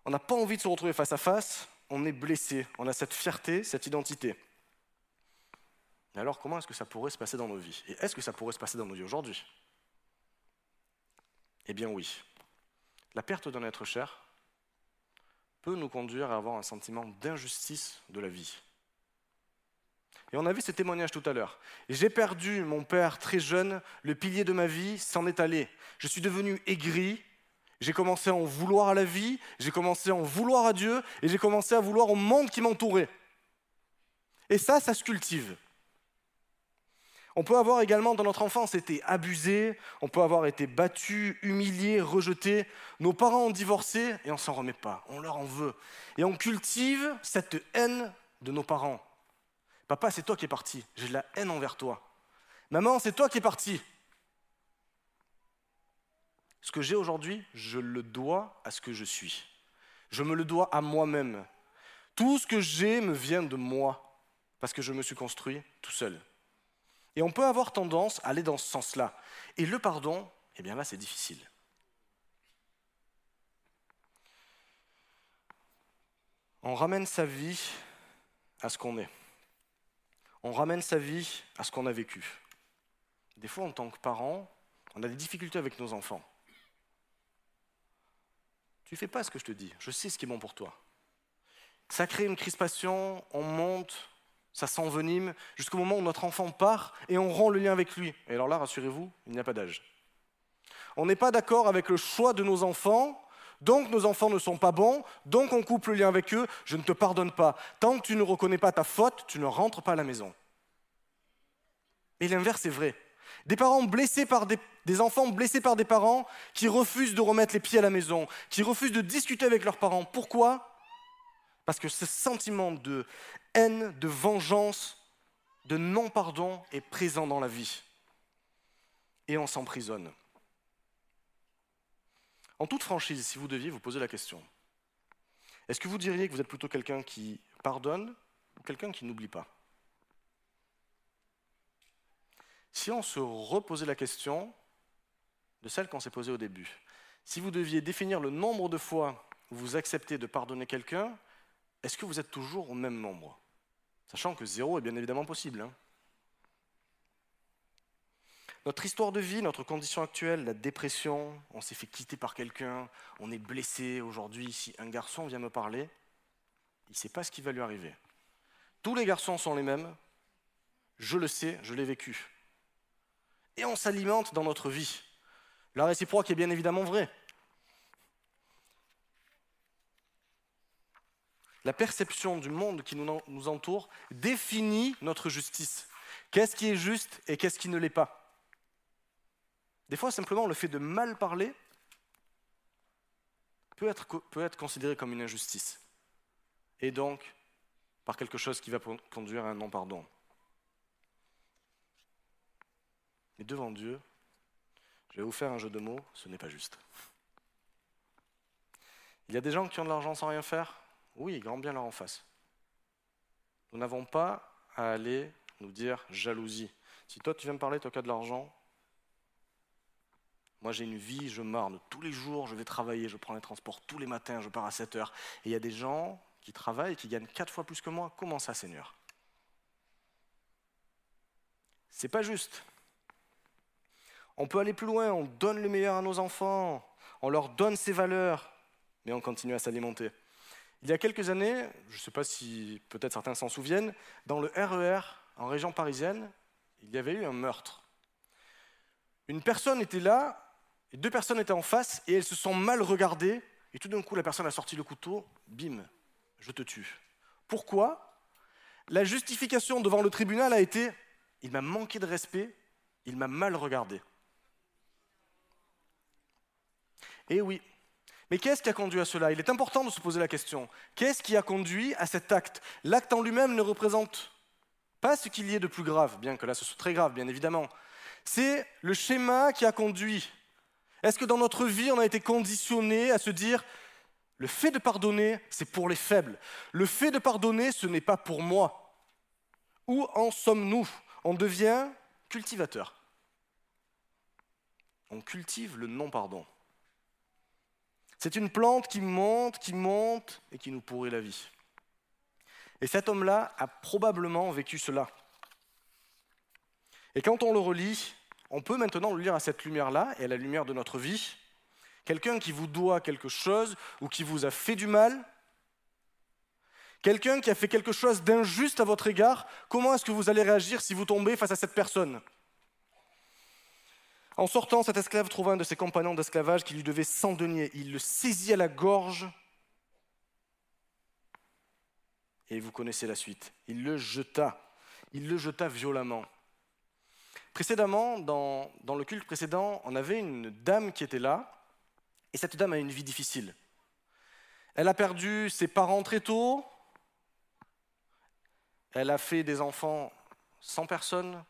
[SPEAKER 6] on n'a pas envie de se retrouver face à face, on est blessé, on a cette fierté, cette identité. Mais alors comment est-ce que ça pourrait se passer dans nos vies? Et est-ce que ça pourrait se passer dans nos vies aujourd'hui? Eh bien oui. La perte d'un être cher peut nous conduire à avoir un sentiment d'injustice de la vie. Et on a vu ces témoignages tout à l'heure. J'ai perdu mon père très jeune, le pilier de ma vie s'en est allé. Je suis devenu aigri, j'ai commencé à en vouloir à la vie, j'ai commencé à en vouloir à Dieu, et j'ai commencé à vouloir au monde qui m'entourait. Et ça, ça se cultive. On peut avoir également dans notre enfance été abusé, on peut avoir été battu, humilié, rejeté. Nos parents ont divorcé et on s'en remet pas, on leur en veut. Et on cultive cette haine de nos parents. Papa, c'est toi qui es parti, j'ai de la haine envers toi. Maman, c'est toi qui es parti. Ce que j'ai aujourd'hui, je le dois à ce que je suis. Je me le dois à moi-même. Tout ce que j'ai me vient de moi, parce que je me suis construit tout seul. Et on peut avoir tendance à aller dans ce sens-là. Et le pardon, eh bien là, c'est difficile. On ramène sa vie à ce qu'on est. On ramène sa vie à ce qu'on a vécu. Des fois, en tant que parent, on a des difficultés avec nos enfants. Tu fais pas ce que je te dis, je sais ce qui est bon pour toi. Ça crée une crispation, on monte, ça s'envenime jusqu'au moment où notre enfant part et on rend le lien avec lui. Et alors là, rassurez-vous, il n'y a pas d'âge. On n'est pas d'accord avec le choix de nos enfants, donc nos enfants ne sont pas bons, donc on coupe le lien avec eux, je ne te pardonne pas. Tant que tu ne reconnais pas ta faute, tu ne rentres pas à la maison. Et l'inverse est vrai. Des parents blessés par enfants blessés par des parents qui refusent de remettre les pieds à la maison, qui refusent de discuter avec leurs parents. Pourquoi? Parce que ce sentiment de haine, de vengeance, de non-pardon est présent dans la vie. Et on s'emprisonne. En toute franchise, si vous deviez vous poser la question, est-ce que vous diriez que vous êtes plutôt quelqu'un qui pardonne ou quelqu'un qui n'oublie pas? Si on se reposait la question de celle qu'on s'est posée au début, si vous deviez définir le nombre de fois où vous acceptez de pardonner quelqu'un, est-ce que vous êtes toujours au même nombre? Sachant que zéro est bien évidemment possible. Hein. Notre histoire de vie, notre condition actuelle, la dépression, on s'est fait quitter par quelqu'un, on est blessé aujourd'hui. Si un garçon vient me parler, il ne sait pas ce qui va lui arriver. Tous les garçons sont les mêmes, je le sais, je l'ai vécu. Et on s'alimente dans notre vie. La réciproque est bien évidemment vraie. La perception du monde qui nous entoure définit notre justice. Qu'est-ce qui est juste et qu'est-ce qui ne l'est pas? Des fois, simplement, le fait de mal parler peut être, peut être considéré comme une injustice. Et donc, par quelque chose qui va conduire à un non-pardon. Devant Dieu, je vais vous faire un jeu de mots, ce n'est pas juste. Il y a des gens qui ont de l'argent sans rien faire? Oui, grand bien leur en face. Nous n'avons pas à aller nous dire jalousie. Si toi tu viens me parler, toi qui as de l'argent, moi j'ai une vie, je marne tous les jours, je vais travailler, je prends les transports tous les matins, je pars à 7 heures. Et il y a des gens qui travaillent et qui gagnent quatre fois plus que moi. Comment ça, Seigneur? C'est pas juste. On peut aller plus loin, on donne le meilleur à nos enfants, on leur donne ses valeurs, mais on continue à s'alimenter. Il y a quelques années, je ne sais pas si peut-être certains s'en souviennent, dans le RER e en région parisienne, il y avait eu un meurtre. Une personne était là, deux personnes étaient en face, et elles se sont mal regardées, et tout d'un coup la personne a sorti le couteau, bim, je te tue. Pourquoi? La justification devant le tribunal a été, il m'a manqué de respect, il m'a mal regardé. Eh oui. Mais qu'est-ce qui a conduit à cela? Il est important de se poser la question. Qu'est-ce qui a conduit à cet acte? L'acte en lui-même ne représente pas ce qu'il y ait de plus grave, bien que là ce soit très grave, bien évidemment. C'est le schéma qui a conduit. Est-ce que dans notre vie, on a été conditionné à se dire, le fait de pardonner, c'est pour les faibles. Le fait de pardonner, ce n'est pas pour moi. Où en sommes-nous? On devient cultivateur. On cultive le non-pardon. C'est une plante qui monte, qui monte et qui nous pourrit la vie. Et cet homme-là a probablement vécu cela. Et quand on le relit, on peut maintenant le lire à cette lumière-là et à la lumière de notre vie. Quelqu'un qui vous doit quelque chose ou qui vous a fait du mal, quelqu'un qui a fait quelque chose d'injuste à votre égard, comment est-ce que vous allez réagir si vous tombez face à cette personne? En sortant, cet esclave trouva un de ses compagnons d'esclavage qui lui devait 100 deniers. Il le saisit à la gorge et vous connaissez la suite. Il le jeta. Il le jeta violemment. Précédemment, dans, dans, le culte précédent, on avait une dame qui était là, et cette dame a une vie difficile. Elle a perdu ses parents très tôt, elle a fait des enfants sans personne,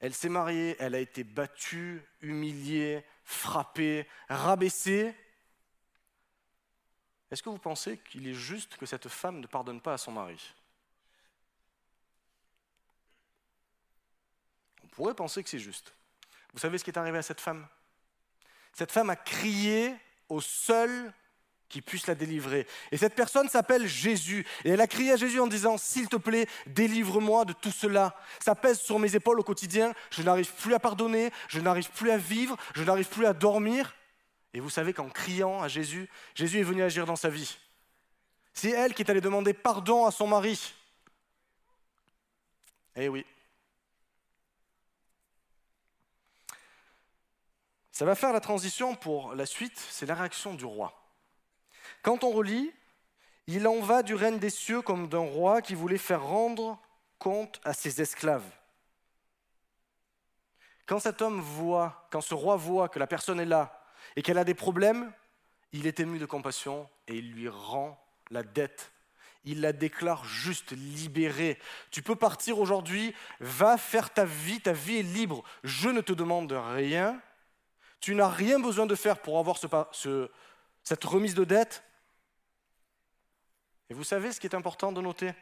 [SPEAKER 6] elle s'est mariée, elle a été battue, humiliée, frappée, rabaissée. Est-ce que vous pensez qu'il est juste que cette femme ne pardonne pas à son mari? On pourrait penser que c'est juste. Vous savez ce qui est arrivé à cette femme? Cette femme a crié au seul qui puisse la délivrer. Et cette personne s'appelle Jésus. Et elle a crié à Jésus en disant, s'il te plaît, délivre-moi de tout cela. Ça pèse sur mes épaules au quotidien. Je n'arrive plus à pardonner, je n'arrive plus à vivre, je n'arrive plus à dormir. Et vous savez qu'en criant à Jésus, Jésus est venu agir dans sa vie. C'est elle qui est allée demander pardon à son mari. Eh oui. Ça va faire la transition pour la suite, c'est la réaction du roi. Quand on relit, il en va du règne des cieux comme d'un roi qui voulait faire rendre compte à ses esclaves. Quand cet homme voit, quand ce roi voit que la personne est là et qu'elle a des problèmes, il est ému de compassion et il lui rend la dette. Il la déclare juste, libérée. Tu peux partir aujourd'hui, va faire ta vie, ta vie est libre. Je ne te demande rien. Tu n'as rien besoin de faire pour avoir ce, cette remise de dette. Et vous savez ce qui est important de noter?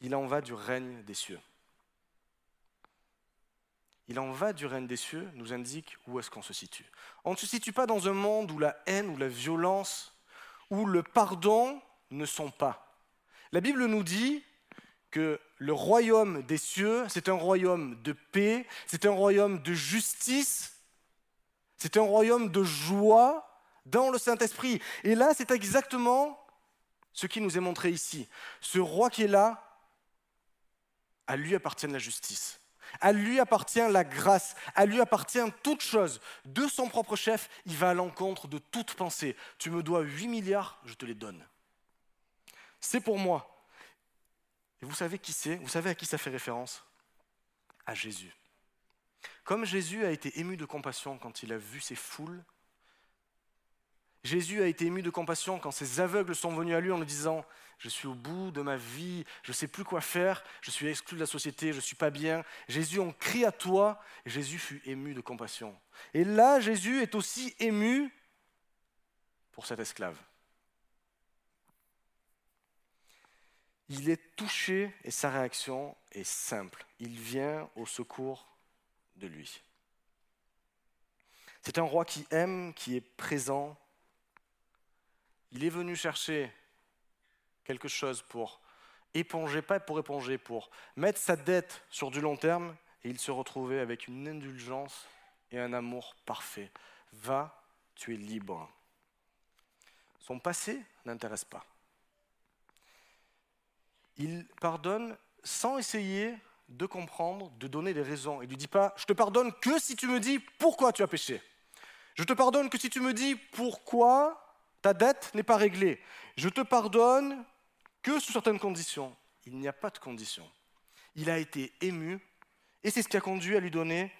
[SPEAKER 6] Il en va du règne des cieux. Il en va du règne des cieux nous indique où est-ce qu'on se situe. On ne se situe pas dans un monde où la haine, où la violence, où le pardon ne sont pas. La Bible nous dit que le royaume des cieux, c'est un royaume de paix, c'est un royaume de justice, c'est un royaume de joie, dans le Saint-Esprit. Et là, c'est exactement ce qui nous est montré ici. Ce roi qui est là, à lui appartient la justice. À lui appartient la grâce, à lui appartient toute chose. De son propre chef, il va à l'encontre de toute pensée. Tu me dois 8 milliards, je te les donne. C'est pour moi. Et vous savez qui c'est? Vous savez à qui ça fait référence? À Jésus. Comme Jésus a été ému de compassion quand il a vu ces foules, Jésus a été ému de compassion quand ces aveugles sont venus à lui en lui disant Je suis au bout de ma vie, je ne sais plus quoi faire, je suis exclu de la société, je ne suis pas bien. Jésus, on crie à toi, Jésus fut ému de compassion. Et là, Jésus est aussi ému pour cet esclave. Il est touché et sa réaction est simple. Il vient au secours de lui. C'est un roi qui aime, qui est présent. Il est venu chercher quelque chose pour éponger, pas pour éponger, pour mettre sa dette sur du long terme, et il se retrouvait avec une indulgence et un amour parfait. Va, tu es libre. Son passé n'intéresse pas. Il pardonne sans essayer de comprendre, de donner des raisons. Il ne lui dit pas, je te pardonne que si tu me dis pourquoi tu as péché. Je te pardonne que si tu me dis pourquoi ta dette n'est pas réglée. Je te pardonne que sous certaines conditions. Il n'y a pas de conditions. Il a été ému et c'est ce qui a conduit à lui donner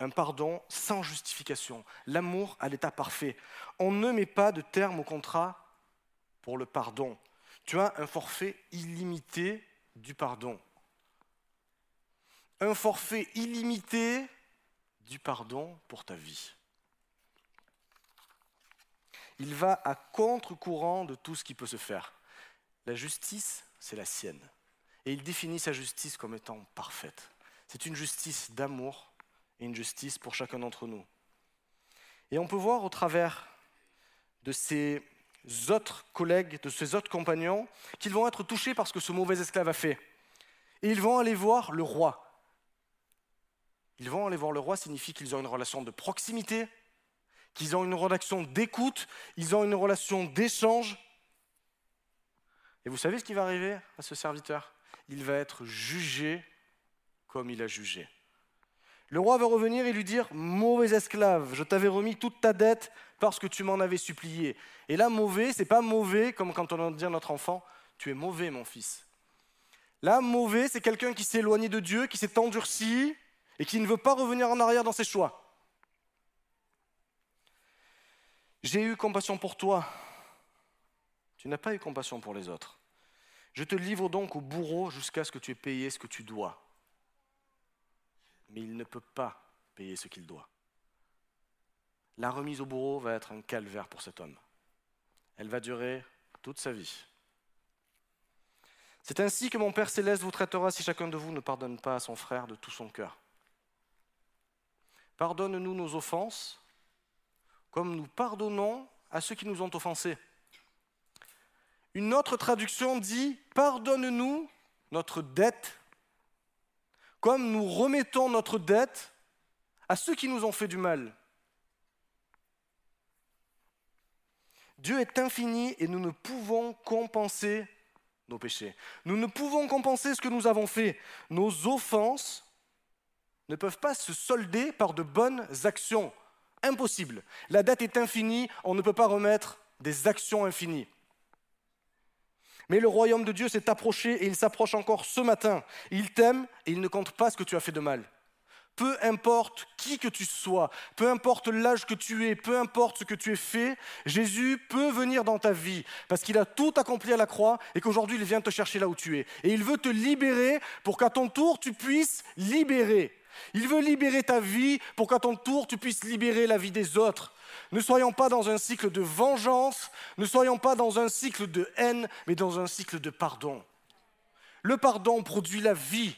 [SPEAKER 6] un pardon sans justification. L'amour à l'état parfait. On ne met pas de terme au contrat pour le pardon. Tu as un forfait illimité du pardon. Un forfait illimité du pardon pour ta vie. Il va à contre-courant de tout ce qui peut se faire. La justice, c'est la sienne. Et il définit sa justice comme étant parfaite. C'est une justice d'amour et une justice pour chacun d'entre nous. Et on peut voir au travers de ces autres collègues, de ces autres compagnons, qu'ils vont être touchés par ce que ce mauvais esclave a fait. Et ils vont aller voir le roi. Ils vont aller voir le roi signifie qu'ils ont une relation de proximité, qu'ils ont une relation d'écoute, ils ont une relation d'échange. Et vous savez ce qui va arriver à ce serviteur? Il va être jugé comme il a jugé. Le roi va revenir et lui dire Mauvais esclave, je t'avais remis toute ta dette parce que tu m'en avais supplié. Et là, mauvais, c'est pas mauvais comme quand on dit à notre enfant Tu es mauvais, mon fils. Là, mauvais, c'est quelqu'un qui s'est éloigné de Dieu, qui s'est endurci et qui ne veut pas revenir en arrière dans ses choix. J'ai eu compassion pour toi. Tu n'as pas eu compassion pour les autres. Je te livre donc au bourreau jusqu'à ce que tu aies payé ce que tu dois. Mais il ne peut pas payer ce qu'il doit. La remise au bourreau va être un calvaire pour cet homme. Elle va durer toute sa vie. C'est ainsi que mon Père céleste vous traitera si chacun de vous ne pardonne pas à son frère de tout son cœur. Pardonne-nous nos offenses comme nous pardonnons à ceux qui nous ont offensés. Une autre traduction dit Pardonne-nous notre dette comme nous remettons notre dette à ceux qui nous ont fait du mal. Dieu est infini et nous ne pouvons compenser nos péchés. Nous ne pouvons compenser ce que nous avons fait. Nos offenses ne peuvent pas se solder par de bonnes actions. Impossible. La dette est infinie, on ne peut pas remettre des actions infinies. Mais le royaume de Dieu s'est approché et il s'approche encore ce matin. Il t'aime et il ne compte pas ce que tu as fait de mal. Peu importe qui que tu sois, peu importe l'âge que tu es, peu importe ce que tu aies fait, Jésus peut venir dans ta vie parce qu'il a tout accompli à la croix et qu'aujourd'hui il vient te chercher là où tu es. Et il veut te libérer pour qu'à ton tour tu puisses libérer. Il veut libérer ta vie pour qu'à ton tour tu puisses libérer la vie des autres. Ne soyons pas dans un cycle de vengeance, ne soyons pas dans un cycle de haine, mais dans un cycle de pardon. Le pardon produit la vie.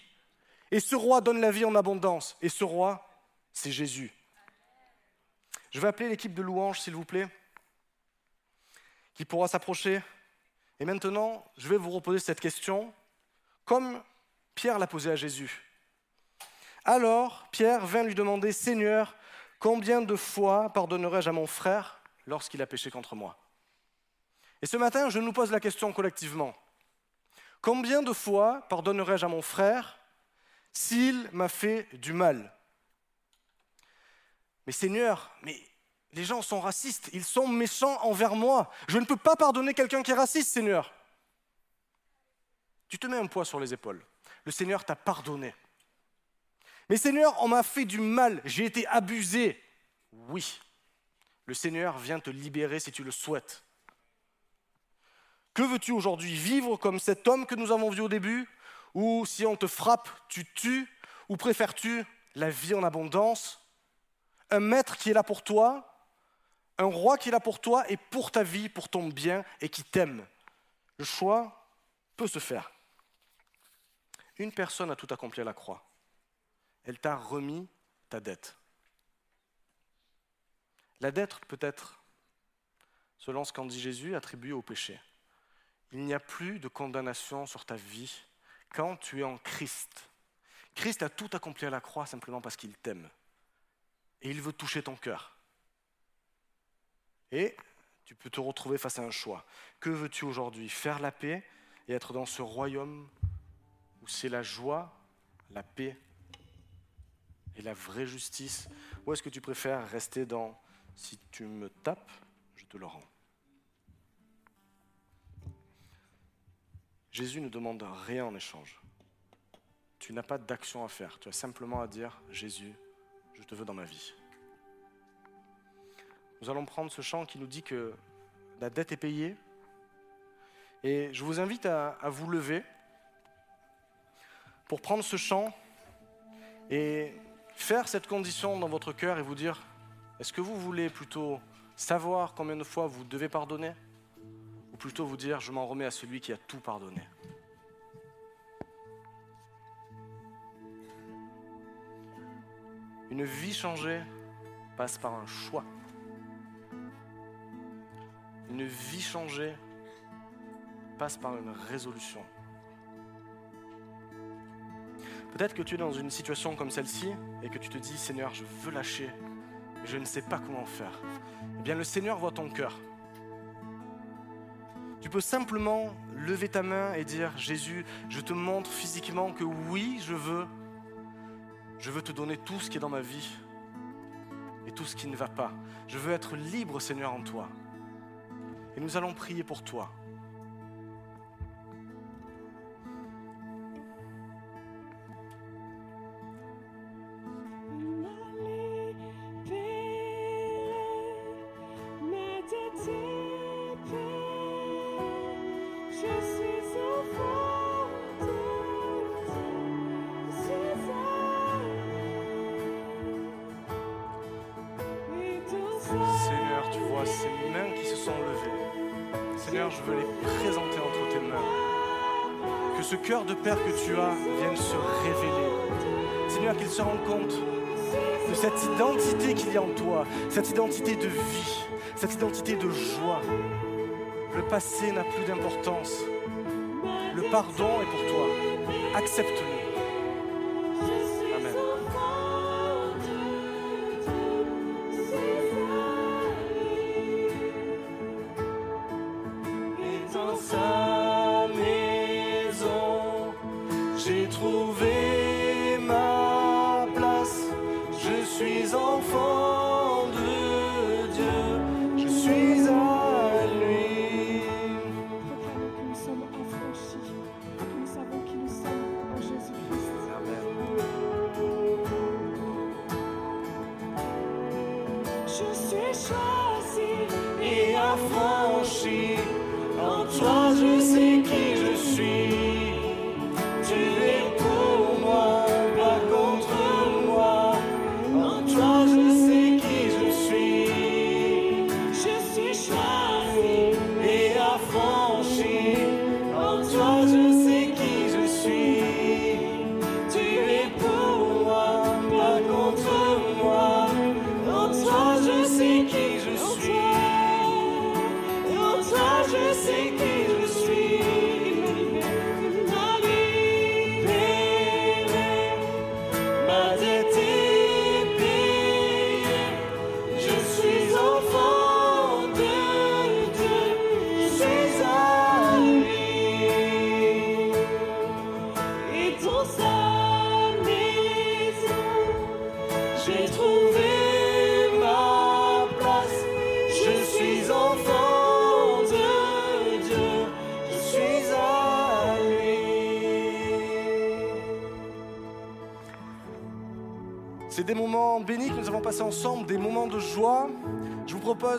[SPEAKER 6] Et ce roi donne la vie en abondance. Et ce roi, c'est Jésus. Je vais appeler l'équipe de louanges, s'il vous plaît, qui pourra s'approcher. Et maintenant, je vais vous reposer cette question, comme Pierre l'a posée à Jésus. Alors, Pierre vint lui demander, Seigneur, combien de fois pardonnerai-je à mon frère lorsqu'il a péché contre moi? Et ce matin, je nous pose la question collectivement. Combien de fois pardonnerai-je à mon frère s'il m'a fait du mal? Mais Seigneur, mais les gens sont racistes, ils sont méchants envers moi. Je ne peux pas pardonner quelqu'un qui est raciste, Seigneur. Tu te mets un poids sur les épaules. Le Seigneur t'a pardonné. Mais Seigneur, on m'a fait du mal, j'ai été abusé. Oui, le Seigneur vient te libérer si tu le souhaites. Que veux-tu aujourd'hui? Vivre comme cet homme que nous avons vu au début? Ou si on te frappe, tu tues? Ou préfères-tu la vie en abondance? Un maître qui est là pour toi Un roi qui est là pour toi et pour ta vie, pour ton bien et qui t'aime Le choix peut se faire. Une personne a tout accompli à la croix. Elle t'a remis ta dette. La dette peut être, selon ce qu'en dit Jésus, attribuée au péché. Il n'y a plus de condamnation sur ta vie quand tu es en Christ. Christ a tout accompli à la croix simplement parce qu'il t'aime. Et il veut toucher ton cœur. Et tu peux te retrouver face à un choix. Que veux-tu aujourd'hui? Faire la paix et être dans ce royaume où c'est la joie, la paix et la vraie justice Ou est-ce que tu préfères rester dans si tu me tapes, je te le rends Jésus ne demande rien en échange. Tu n'as pas d'action à faire. Tu as simplement à dire Jésus, je te veux dans ma vie. Nous allons prendre ce chant qui nous dit que la dette est payée. Et je vous invite à, vous lever pour prendre ce chant et faire cette condition dans votre cœur et vous dire, est-ce que vous voulez plutôt savoir combien de fois vous devez pardonner ou plutôt vous dire, je m'en remets à celui qui a tout pardonné? Une vie changée passe par un choix. Une vie changée passe par une résolution. Peut-être que tu es dans une situation comme celle-ci et que tu te dis, Seigneur, je veux lâcher, mais je ne sais pas comment faire. Eh bien, le Seigneur voit ton cœur. Tu peux simplement lever ta main et dire, Jésus, je te montre physiquement que oui, je veux. Je veux te donner tout ce qui est dans ma vie et tout ce qui ne va pas. Je veux être libre, Seigneur, en toi. Et nous allons prier pour toi. Que tu as vienne se révéler. Seigneur, qu'il se rende compte de cette identité qu'il y a en toi, cette identité de vie, cette identité de joie. Le passé n'a plus d'importance. Le pardon est pour toi. Accepte-le.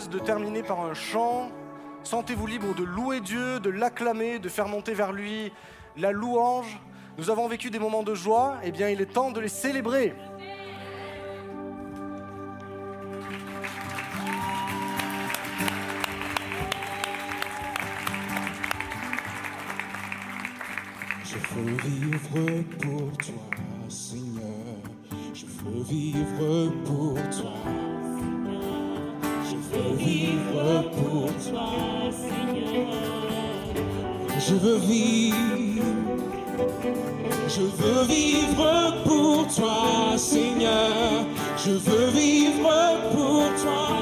[SPEAKER 6] De terminer par un chant. Sentez-vous libre de louer Dieu, de l'acclamer, de faire monter vers lui la louange. Nous avons vécu des moments de joie, eh bien il est temps de les célébrer.
[SPEAKER 1] Je veux vivre pour toi, Seigneur. Je veux vivre pour toi.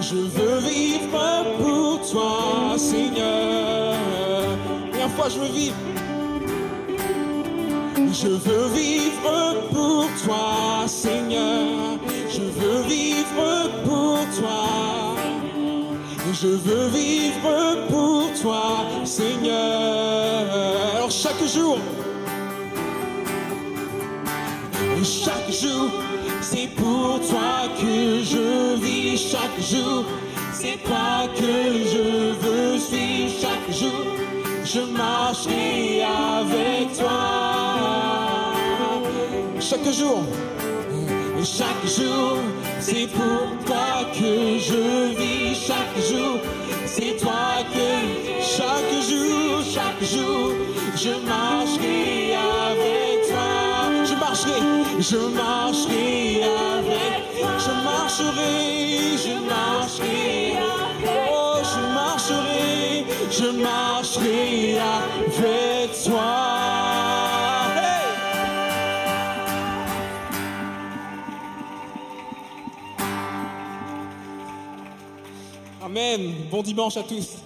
[SPEAKER 1] Je veux vivre pour toi, Seigneur. Première fois, je veux vivre. Je veux vivre pour toi, Seigneur. Je veux vivre pour toi. Je veux vivre pour toi, Seigneur. Alors chaque jour, Chaque jour, c'est toi que je veux suivre. Chaque jour, je marcherai avec toi. Chaque jour, chaque jour, c'est pour toi que je vis. Chaque jour, c'est toi que chaque jour, chaque jour, je marcherai avec toi. Je marcherai, je marcherai avec. Je marcherai, je marcherai. Oh, je marcherai, je marcherai avec toi. Amen. Bon dimanche à tous.